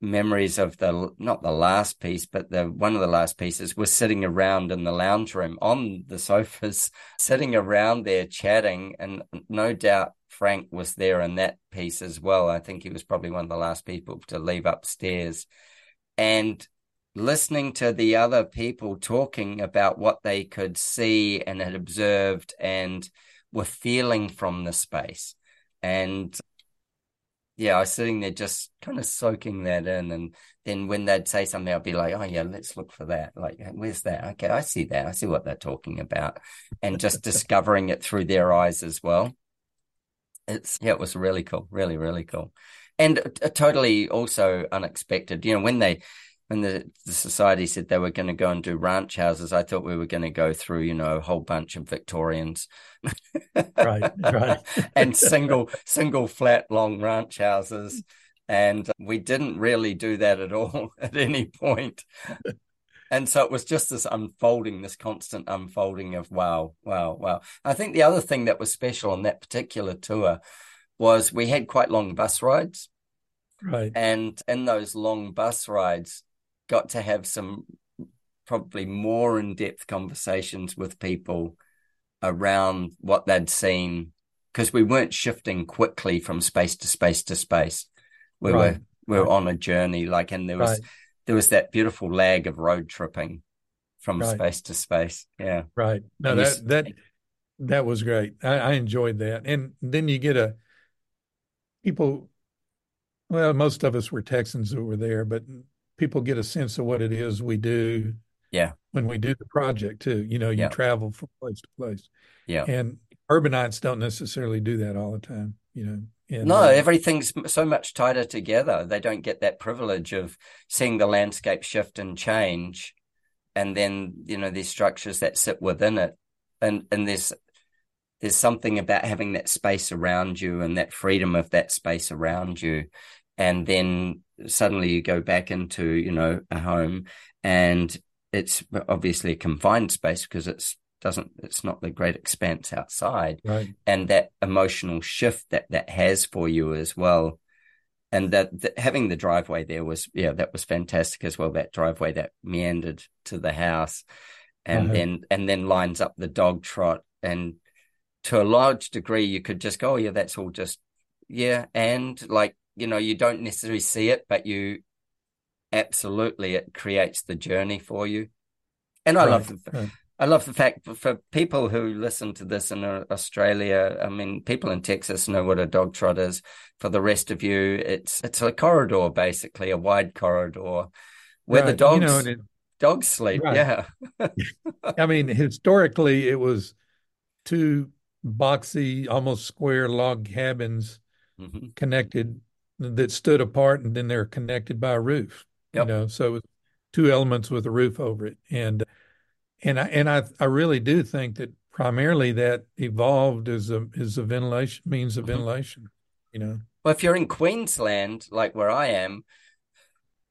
memories of the not the last piece but the one of the last pieces was sitting around in the lounge room on the sofas [laughs] sitting around there chatting and no doubt frank was there in that piece as well. I think he was probably one of the last people to leave upstairs. And listening to the other people talking about what they could see and had observed and were feeling from the space. And yeah, I was sitting there just kind of soaking that in. And then when they'd say something, I'd be like, oh, yeah, let's look for that. Like, where's that? Okay, I see that. I see what they're talking about. And just [laughs] discovering it through their eyes as well. It's, yeah, it was really cool. Really, really cool. And uh, totally also unexpected. You know, when they, when the, the society said they were going to go and do ranch houses, I thought we were going to go through, you know, a whole bunch of Victorians, [laughs] right, right, and single [laughs] single flat long ranch houses, and we didn't really do that at all [laughs] at any point. And so it was just this unfolding, this constant unfolding of wow, wow, wow. I think the other thing that was special on that particular tour was we had quite long bus rides. Right. And in those long bus rides, got to have some probably more in-depth conversations with people around what they'd seen because we weren't shifting quickly from space to space to space. We right. were we were right. on a journey like and there was right. there was that beautiful lag of road tripping from space to space. Yeah. Right. No and that you, that that was great. I, I enjoyed that. And then you get a people well most of us were texans who were there but people get a sense of what it is we do. Yeah. When we do the project too, you know, you yeah. travel from place to place. Yeah. And urbanites don't necessarily do that all the time, you know. And, no, uh, everything's so much tighter together. They don't get that privilege of seeing the landscape shift and change, and then you know these structures that sit within it, and and there's there's something about having that space around you and that freedom of that space around you, and then suddenly you go back into you know a home and it's obviously a confined space because it's doesn't it's not the great expanse outside right. and that emotional shift that that has for you as well and that, that, having the driveway there was yeah that was fantastic as well that driveway that meandered to the house and uh-huh. then and then lines up the dog trot and to a large degree you could just go oh yeah that's all just yeah and like you know you don't necessarily see it but you absolutely it creates the journey for you and i right. love the, right. i love the fact for people who listen to this in uh, australia i mean people in texas know what a dog trot is for the rest of you it's it's a corridor basically a wide corridor where right. the dogs you know, it, dogs sleep yeah [laughs] i mean historically it was two boxy almost square log cabins mm-hmm. connected that stood apart and then they're connected by a roof. Yep. You know, so two elements with a roof over it. And and I and I I really do think that primarily that evolved as a as a ventilation means of mm-hmm. ventilation, you know. Well, if you're in Queensland, like where I am,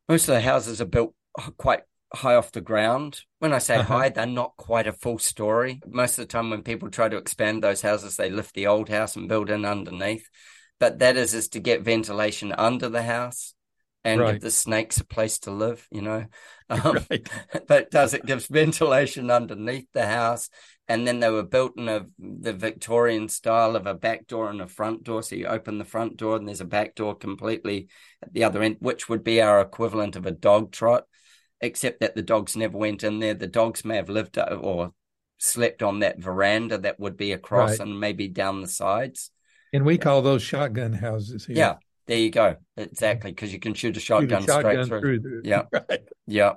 most of the houses are built quite high off the ground. When I say uh-huh. high, they're not quite a full story. Most of the time, when people try to expand those houses, they lift the old house and build in underneath but that is is to get ventilation under the house and right. give the snakes a place to live, you know. [laughs] Um, right. [laughs] But does it gives ventilation underneath the house? And then they were built in a the Victorian style of a back door and a front door. So you open the front door and there's a back door completely at the other end, which would be our equivalent of a dog trot, except that the dogs never went in there. The dogs may have lived uh, or slept on that veranda that would be across right. and maybe down the sides. And we call those shotgun houses here. Yeah, there you go. Exactly, because you can shoot a shotgun, shoot a shotgun straight through. through yeah, [laughs] right. yeah.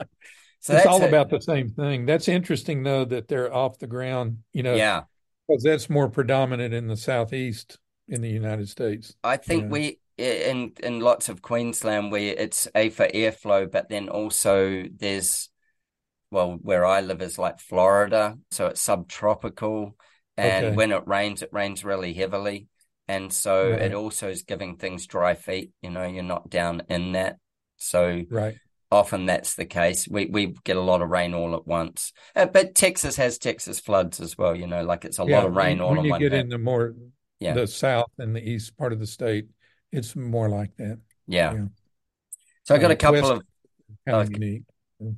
So it's all about the same thing. That's interesting, though, that they're off the ground. You know, yeah, because that's more predominant in the southeast in the United States. I think you know? we in in lots of Queensland where it's a for airflow, but then also there's well, where I live is like Florida, so it's subtropical, and okay. when it rains, it rains really heavily and so right. it also is giving things dry feet you know you're not down in that. So right. often that's the case. We we get a lot of rain all at once. Uh, but texas has texas floods as well you know like it's a yeah, lot of rain when, all when you get into more yeah. the south and the east part of the state it's more like that. Yeah, yeah. so i got uh, a couple of kind of unique.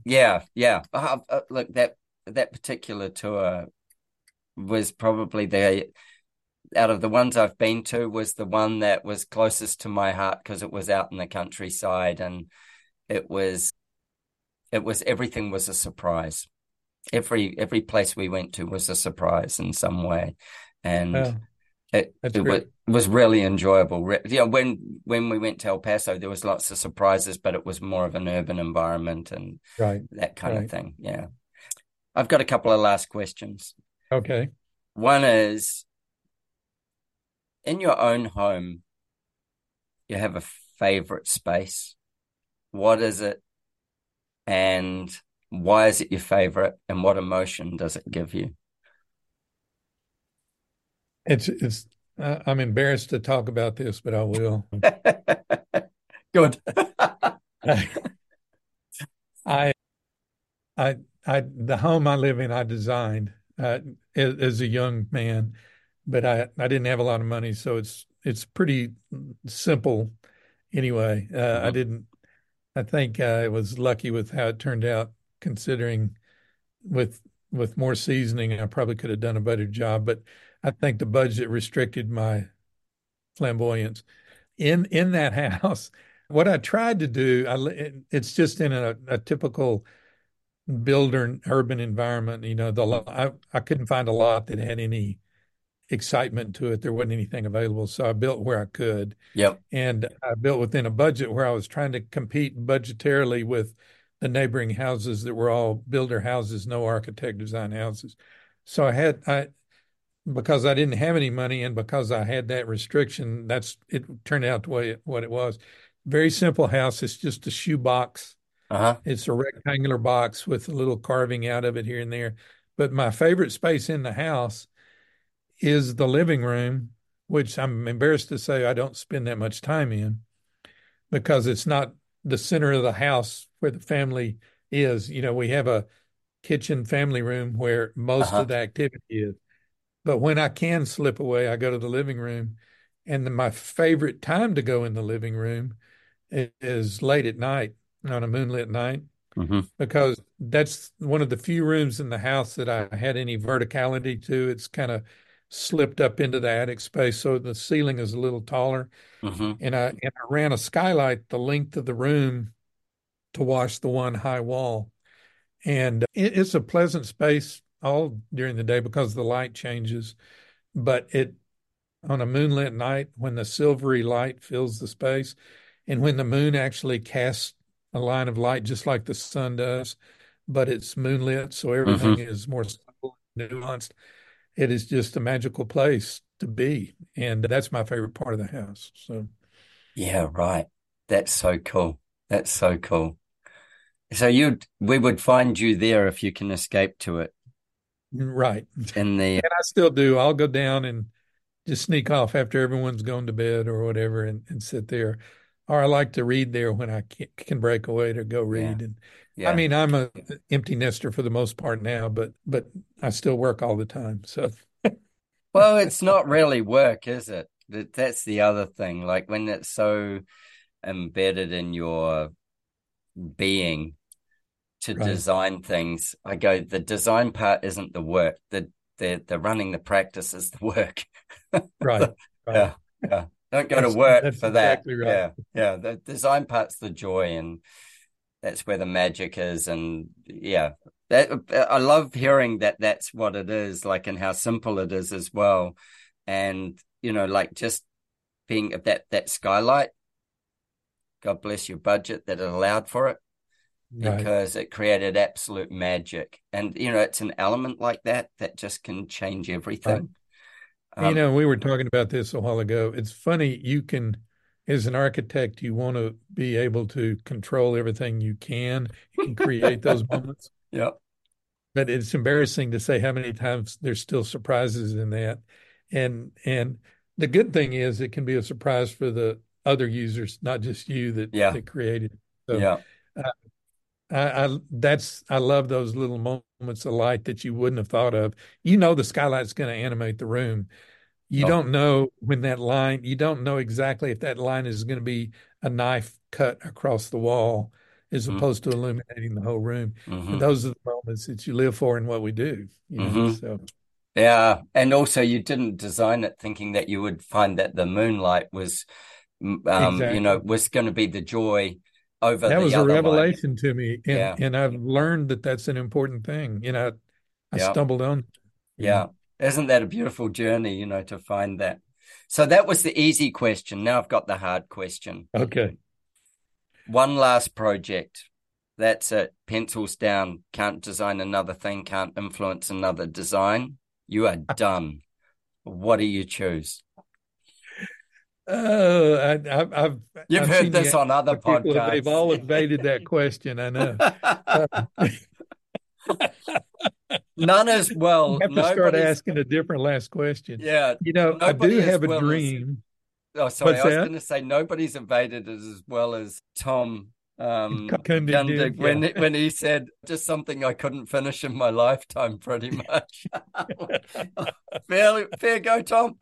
Yeah yeah. Uh, uh, look that that particular tour was probably the out of the ones I've been to was the one that was closest to my heart because it was out in the countryside and it was it was everything was a surprise. Every every place we went to was a surprise in some way, and it it was, was really enjoyable. You know, when when we went to El Paso, there was lots of surprises, but it was more of an urban environment and right. that kind right. of thing. Yeah, I've got a couple of last questions. Okay. One is in your own home, you have a favorite space. What is it? and why is it your favorite and what emotion does it give you? It's it's uh, I'm embarrassed to talk about this, but I will. [laughs] Good. [laughs] I I I the home I live in I designed uh, as a young man, but I I didn't have a lot of money, so it's it's pretty simple anyway. Uh, mm-hmm. I didn't. I think uh, I was lucky with how it turned out, considering with with more seasoning, I probably could have done a better job. But I think the budget restricted my flamboyance. In in that [laughs] house, what I tried to do, I, it's just in a, a typical builder urban environment. You know, the I, I couldn't find a lot that had any excitement to it. There wasn't anything available, so I built where I could. Yep. And I built within a budget where I was trying to compete budgetarily with the neighboring houses that were all builder houses, no architect design houses. So I had I because I didn't have any money and because I had that restriction, that's it turned out the way it, what it was. Very simple house. It's just a shoe box. Uh-huh. It's a rectangular box with a little carving out of it here and there. But my favorite space in the house is the living room, which I'm embarrassed to say I don't spend that much time in because it's not the center of the house where the family is. You know, we have a kitchen family room where most uh-huh. of the activity is. But when I can slip away, I go to the living room. And my favorite time to go in the living room is late at night on a moonlit night mm-hmm. because that's one of the few rooms in the house that I had any verticality to. It's kind of slipped up into the attic space, so the ceiling is a little taller. Mm-hmm. And I and I ran a skylight the length of the room to wash the one high wall, and it, it's a pleasant space all during the day because the light changes, but it on a moonlit night when the silvery light fills the space, and when the moon actually casts a line of light just like the sun does, but it's moonlit, so everything mm-hmm. is more subtle nuanced it is just a magical place to be. And that's my favorite part of the house. So, yeah, right. That's so cool. That's so cool. So you, we would find you there if you can escape to it. Mm, right. In the, [laughs] and I still do. I'll go down and just sneak off after everyone's gone to bed or whatever, and, and sit there. Or I like to read there when I can, can break away to go read. Yeah. And yeah. I mean, I'm a empty nester for the most part now, but but I still work all the time. So, [laughs] well, it's not really work, is it? That's the other thing. Like when it's so embedded in your being to right. design things, I go. The design part isn't the work. The the the running the practice is the work. [laughs] right. right. Yeah. Yeah. Don't go that's, to work for exactly that. Right. Yeah. Yeah. The design part's the joy and that's where the magic is and yeah. That i love hearing that that's what it is like and how simple it is as well. And you know like just being that that skylight god bless your budget that it allowed for it. Because right. it created absolute magic. And you know it's an element like that that just can change everything. Right. um, you know we were talking about this a while ago. It's funny you can as an architect, you want to be able to control everything you can and create those [laughs] moments. Yeah. But it's embarrassing to say how many times there's still surprises in that. And and the good thing is it can be a surprise for the other users, not just you that, yeah. that created. So, yeah. Uh, I, I that's I love those little moments of light that you wouldn't have thought of. You know the skylight's going to animate the room, you oh. don't know when that line you don't know exactly if that line is going to be a knife cut across the wall as mm-hmm. opposed to illuminating the whole room mm-hmm. those are the moments that you live for in what we do you know mm-hmm. so yeah and also you didn't design it thinking that you would find that the moonlight was um exactly. you know was going to be the joy over that was a revelation line. to me and, yeah. and i've learned that that's an important thing you know i yeah. stumbled on yeah isn't that a beautiful journey, you know, to find that? So that was the easy question. Now I've got the hard question. Okay. One last project. That's it. Pencils down. Can't design another thing, can't influence another design. You are [laughs] done. what do you choose? Oh, I, I've, I've you've I've heard this the, on other podcasts. They've all evaded that question. I know. [laughs] Uh, None as well. You have to start asking a different last question. Yeah. You know, I do have a well as- dream. Oh, sorry. What's I was going to say nobody's evaded it as well as Tom um, did, when when he said just something I couldn't finish in my lifetime, pretty [laughs] much. [laughs] fair, fair go, Tom.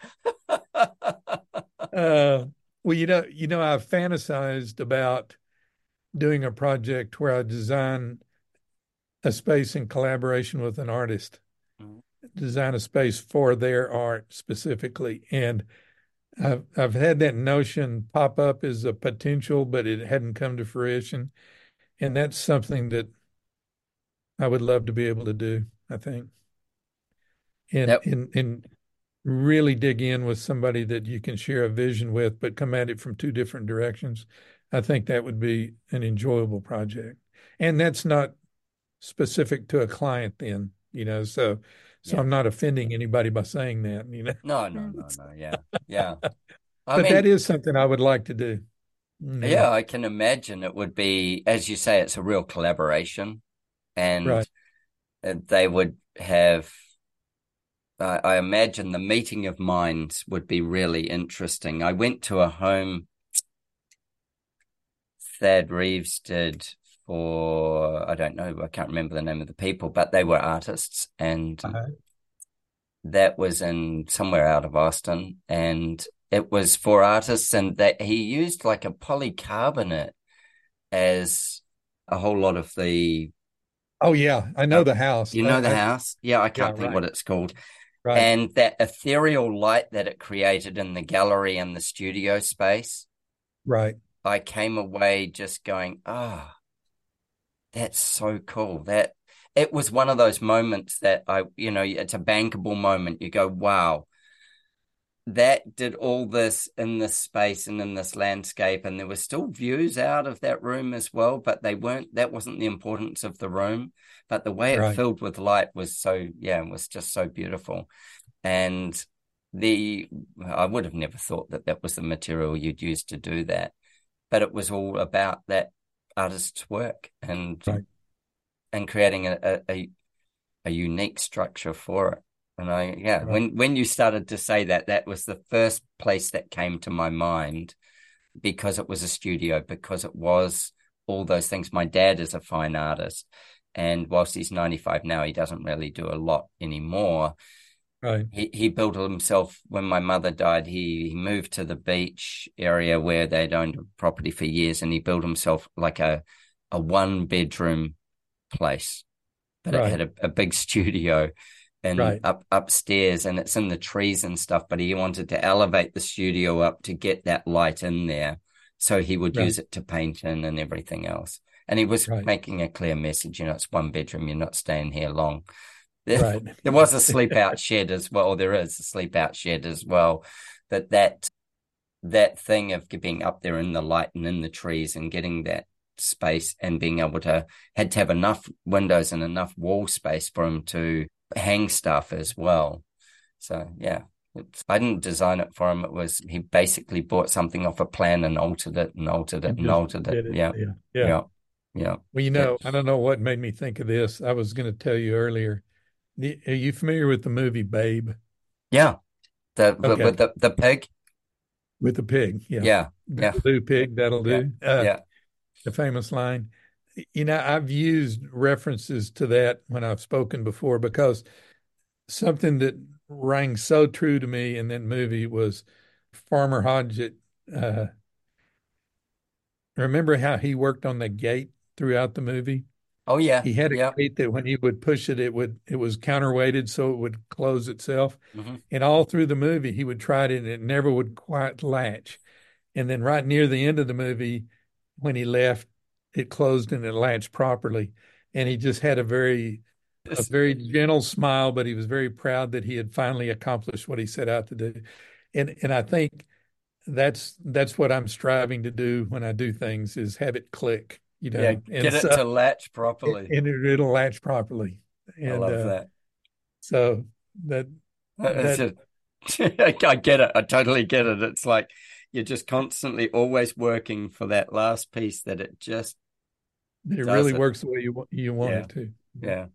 [laughs] Uh, well, you know, you know, I've fantasized about doing a project where I design a space in collaboration with an artist, Mhm. design a space for their art specifically. And I've I've had that notion pop up as a potential, but it hadn't come to fruition. And that's something that I would love to be able to do, I think. And Yep. and and really dig in with somebody that you can share a vision with, but come at it from two different directions. I think that would be an enjoyable project. And that's not specific to a client then, you know, so so Yeah. I'm not offending anybody by saying that, you know. No, no, no, no. Yeah, yeah. I But mean, that is something I would like to do. Mm, yeah, I can imagine it would be, as you say, it's a real collaboration, and Right. they would have. I I imagine the meeting of minds would be really interesting. I went to a home Thad Reeves did for, I don't know, I can't remember the name of the people, but they were artists, and Uh-huh. that was in somewhere out of Austin, and it was for artists, and that he used like a polycarbonate as a whole lot of the, Oh yeah, I know the house. you know, I- the I- house. Yeah, I can't think right. what it's called. Right. And that ethereal light that it created in the gallery and the studio space. Right. I came away just going, ah, that's so cool. That it was one of those moments that I, you know, it's a bankable moment. You go, wow, that did all this in this space and in this landscape. And there were still views out of that room as well, but they weren't, that wasn't the importance of the room. But the way it Right. filled with light was so, yeah, it was just so beautiful. And the, I would have never thought that that was the material you'd use to do that but it was all about that artist's work and Right. and creating a, a, a unique structure for it. And I yeah, Right. when when you started to say that, that was the first place that came to my mind because it was a studio, because it was all those things. My dad is a fine artist, and whilst he's 95 now, he doesn't really do a lot anymore Right. he he built himself when my mother died he, he moved to the beach area where they'd owned a property for years and he built himself like a a one bedroom place but Right. it had a, a big [laughs] studio and Right. up upstairs and it's in the trees and stuff but he wanted to elevate the studio up to get that light in there so he would Right. use it to paint in and everything else and he was making a clear message you know it's one bedroom you're not staying here long Right. [laughs] there was a sleep out shed as well. There is a sleep out shed as well. But that that thing of being up there in the light and in the trees and getting that space and being able to had to have enough windows and enough wall space for him to hang stuff as well. So yeah. It's, I didn't design it for him. It was he basically bought something off a plan and altered it and altered it and Just altered did it. Yeah. Yeah. Yeah. Yeah. Yeah. Well, you know, I don't know what made me think of this. I was going to tell you earlier. Are you familiar with the movie Babe Yeah. The, the Okay. with the the pig. with the pig? Yeah. Yeah. Yeah. Do, pig. That'll do. Uh, Yeah. The famous line. You know, I've used references to that when I've spoken before because something that rang so true to me in that movie was Farmer Hoggett. Uh, remember how he worked on the gate throughout the movie? Oh yeah. He had a gate that when he would push it, it would it was counterweighted so it would close itself. hmm And all through the movie, he would try it and it never would quite latch. And then right near the end of the movie, when he left, it closed and it latched properly. And he just had a very a very gentle smile, but he was very proud that he had finally accomplished what he set out to do. And and I think that's that's what I'm striving to do when I do things is have it click, you know. Yeah, get it to latch properly. [laughs] and it, it'll latch properly. I And love uh, that. so that It's a- [laughs] I get it. I totally get it. It's like you're just constantly always working for that last piece that it just it really it. works the way you you want yeah. it to. Yeah,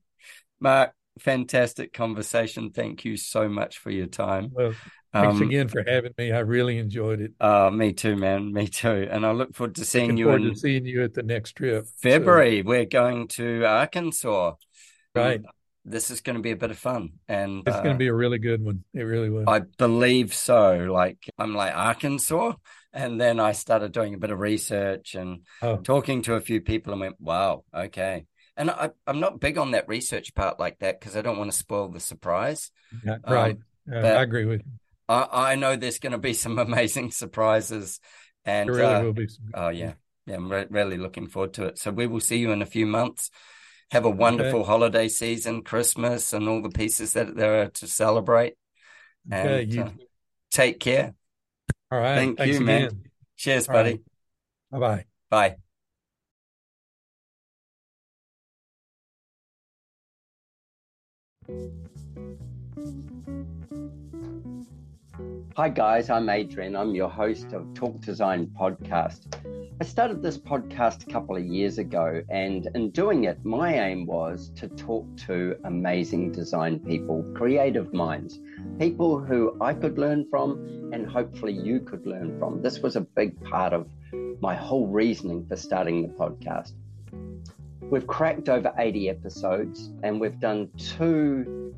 Mark, fantastic conversation. Thank you so much for your time. Well, thanks um, again for having me. I really enjoyed it. Uh, me too, man. Me too. And I look forward to seeing Looking you. Forward in to seeing you at the next trip. February. So. We're going to Arkansas. Right. Um, this is going to be a bit of fun, and it's uh, going to be a really good one. It really will. I believe so. Like I'm like Arkansas, and then I started doing a bit of research and oh. talking to a few people, and went, "Wow, okay." And I, am not big on that research part like that because I don't want to spoil the surprise. Yeah, right. Um, uh, I agree with you. I, I know there's going to be some [laughs] amazing surprises, and there really uh, will be. Some- oh yeah, yeah. I'm re- really looking forward to it. So we will see you in a few months. Have a wonderful okay. holiday season, Christmas, and all the pieces that there are to celebrate. Okay, and, you... uh, take care. All right. Thank Thanks you, again. man. Cheers, all buddy. Right. Bye-bye. Bye. Hi, guys, I'm Adrian. I'm your host of Talk Design Podcast. I started this podcast a couple of years ago, and in doing it, my aim was to talk to amazing design people, creative minds, people who I could learn from, and hopefully you could learn from. This was a big part of my whole reasoning for starting the podcast. We've cracked over 80 episodes, and we've done two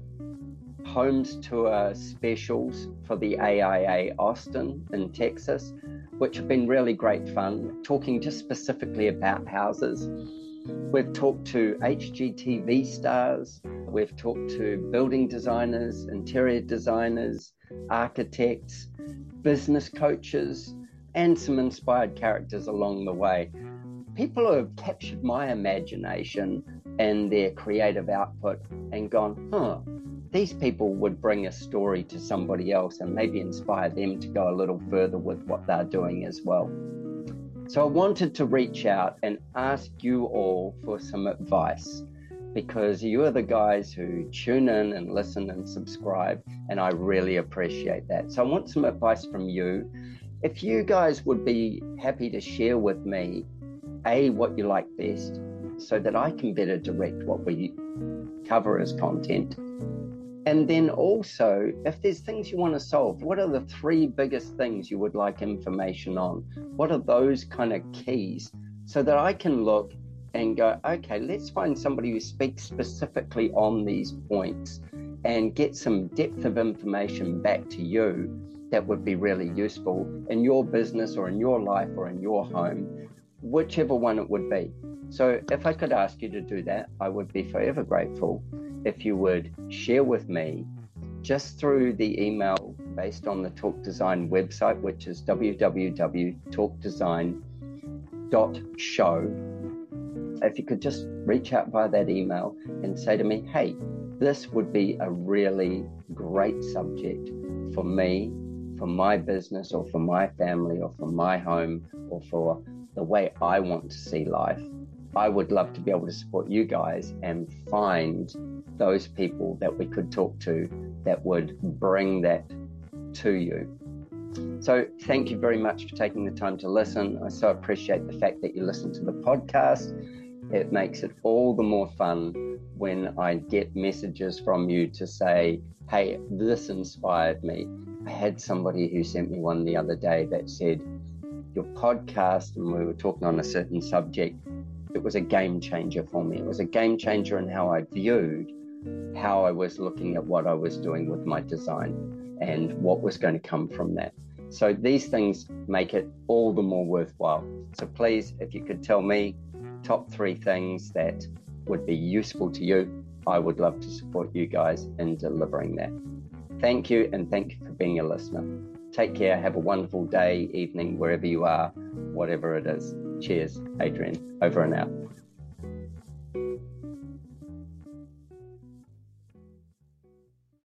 homes tour specials for the AIA Austin in Texas, which have been really great fun, talking just specifically about houses. We've talked to HGTV stars, we've talked to building designers, interior designers, architects, business coaches, and some inspired characters along the way. People who have captured my imagination and their creative output and gone, huh, these people would bring a story to somebody else and maybe inspire them to go a little further with what they're doing as well. So I wanted to reach out and ask you all for some advice because you are the guys who tune in and listen and subscribe, and I really appreciate that. So I want some advice from you. If you guys would be happy to share with me, A, what you like best, so that I can better direct what we cover as content and then also, if there's things you want to solve, what are the three biggest things you would like information on? What are those kind of keys so that I can look and go, okay, let's find somebody who speaks specifically on these points and get some depth of information back to you that would be really useful in your business or in your life or in your home, whichever one it would be. So, if I could ask you to do that, I would be forever grateful if you would share with me just through the email based on the Talk Design website, which is www.talkdesign.show. If you could just reach out via that email and say to me, hey, this would be a really great subject for me, for my business, or for my family, or for my home, or for the way I want to see life. I would love to be able to support you guys and find those people that we could talk to that would bring that to you. So, thank you very much for taking the time to listen. I so appreciate the fact that you listen to the podcast. It makes it all the more fun when I get messages from you to say, Hey, this inspired me. I had somebody who sent me one the other day that said, Your podcast, and we were talking on a certain subject, it was a game changer for me. It was a game changer in how I viewed how I was looking at what I was doing with my design and what was going to come from that. So these things make it all the more worthwhile. So please, if you could tell me top three things that would be useful to you, I would love to support you guys in delivering that. Thank you, and thank you for being a listener. Take care. Have a wonderful day, evening, wherever you are, whatever it is. Cheers, Adrian. Over and out.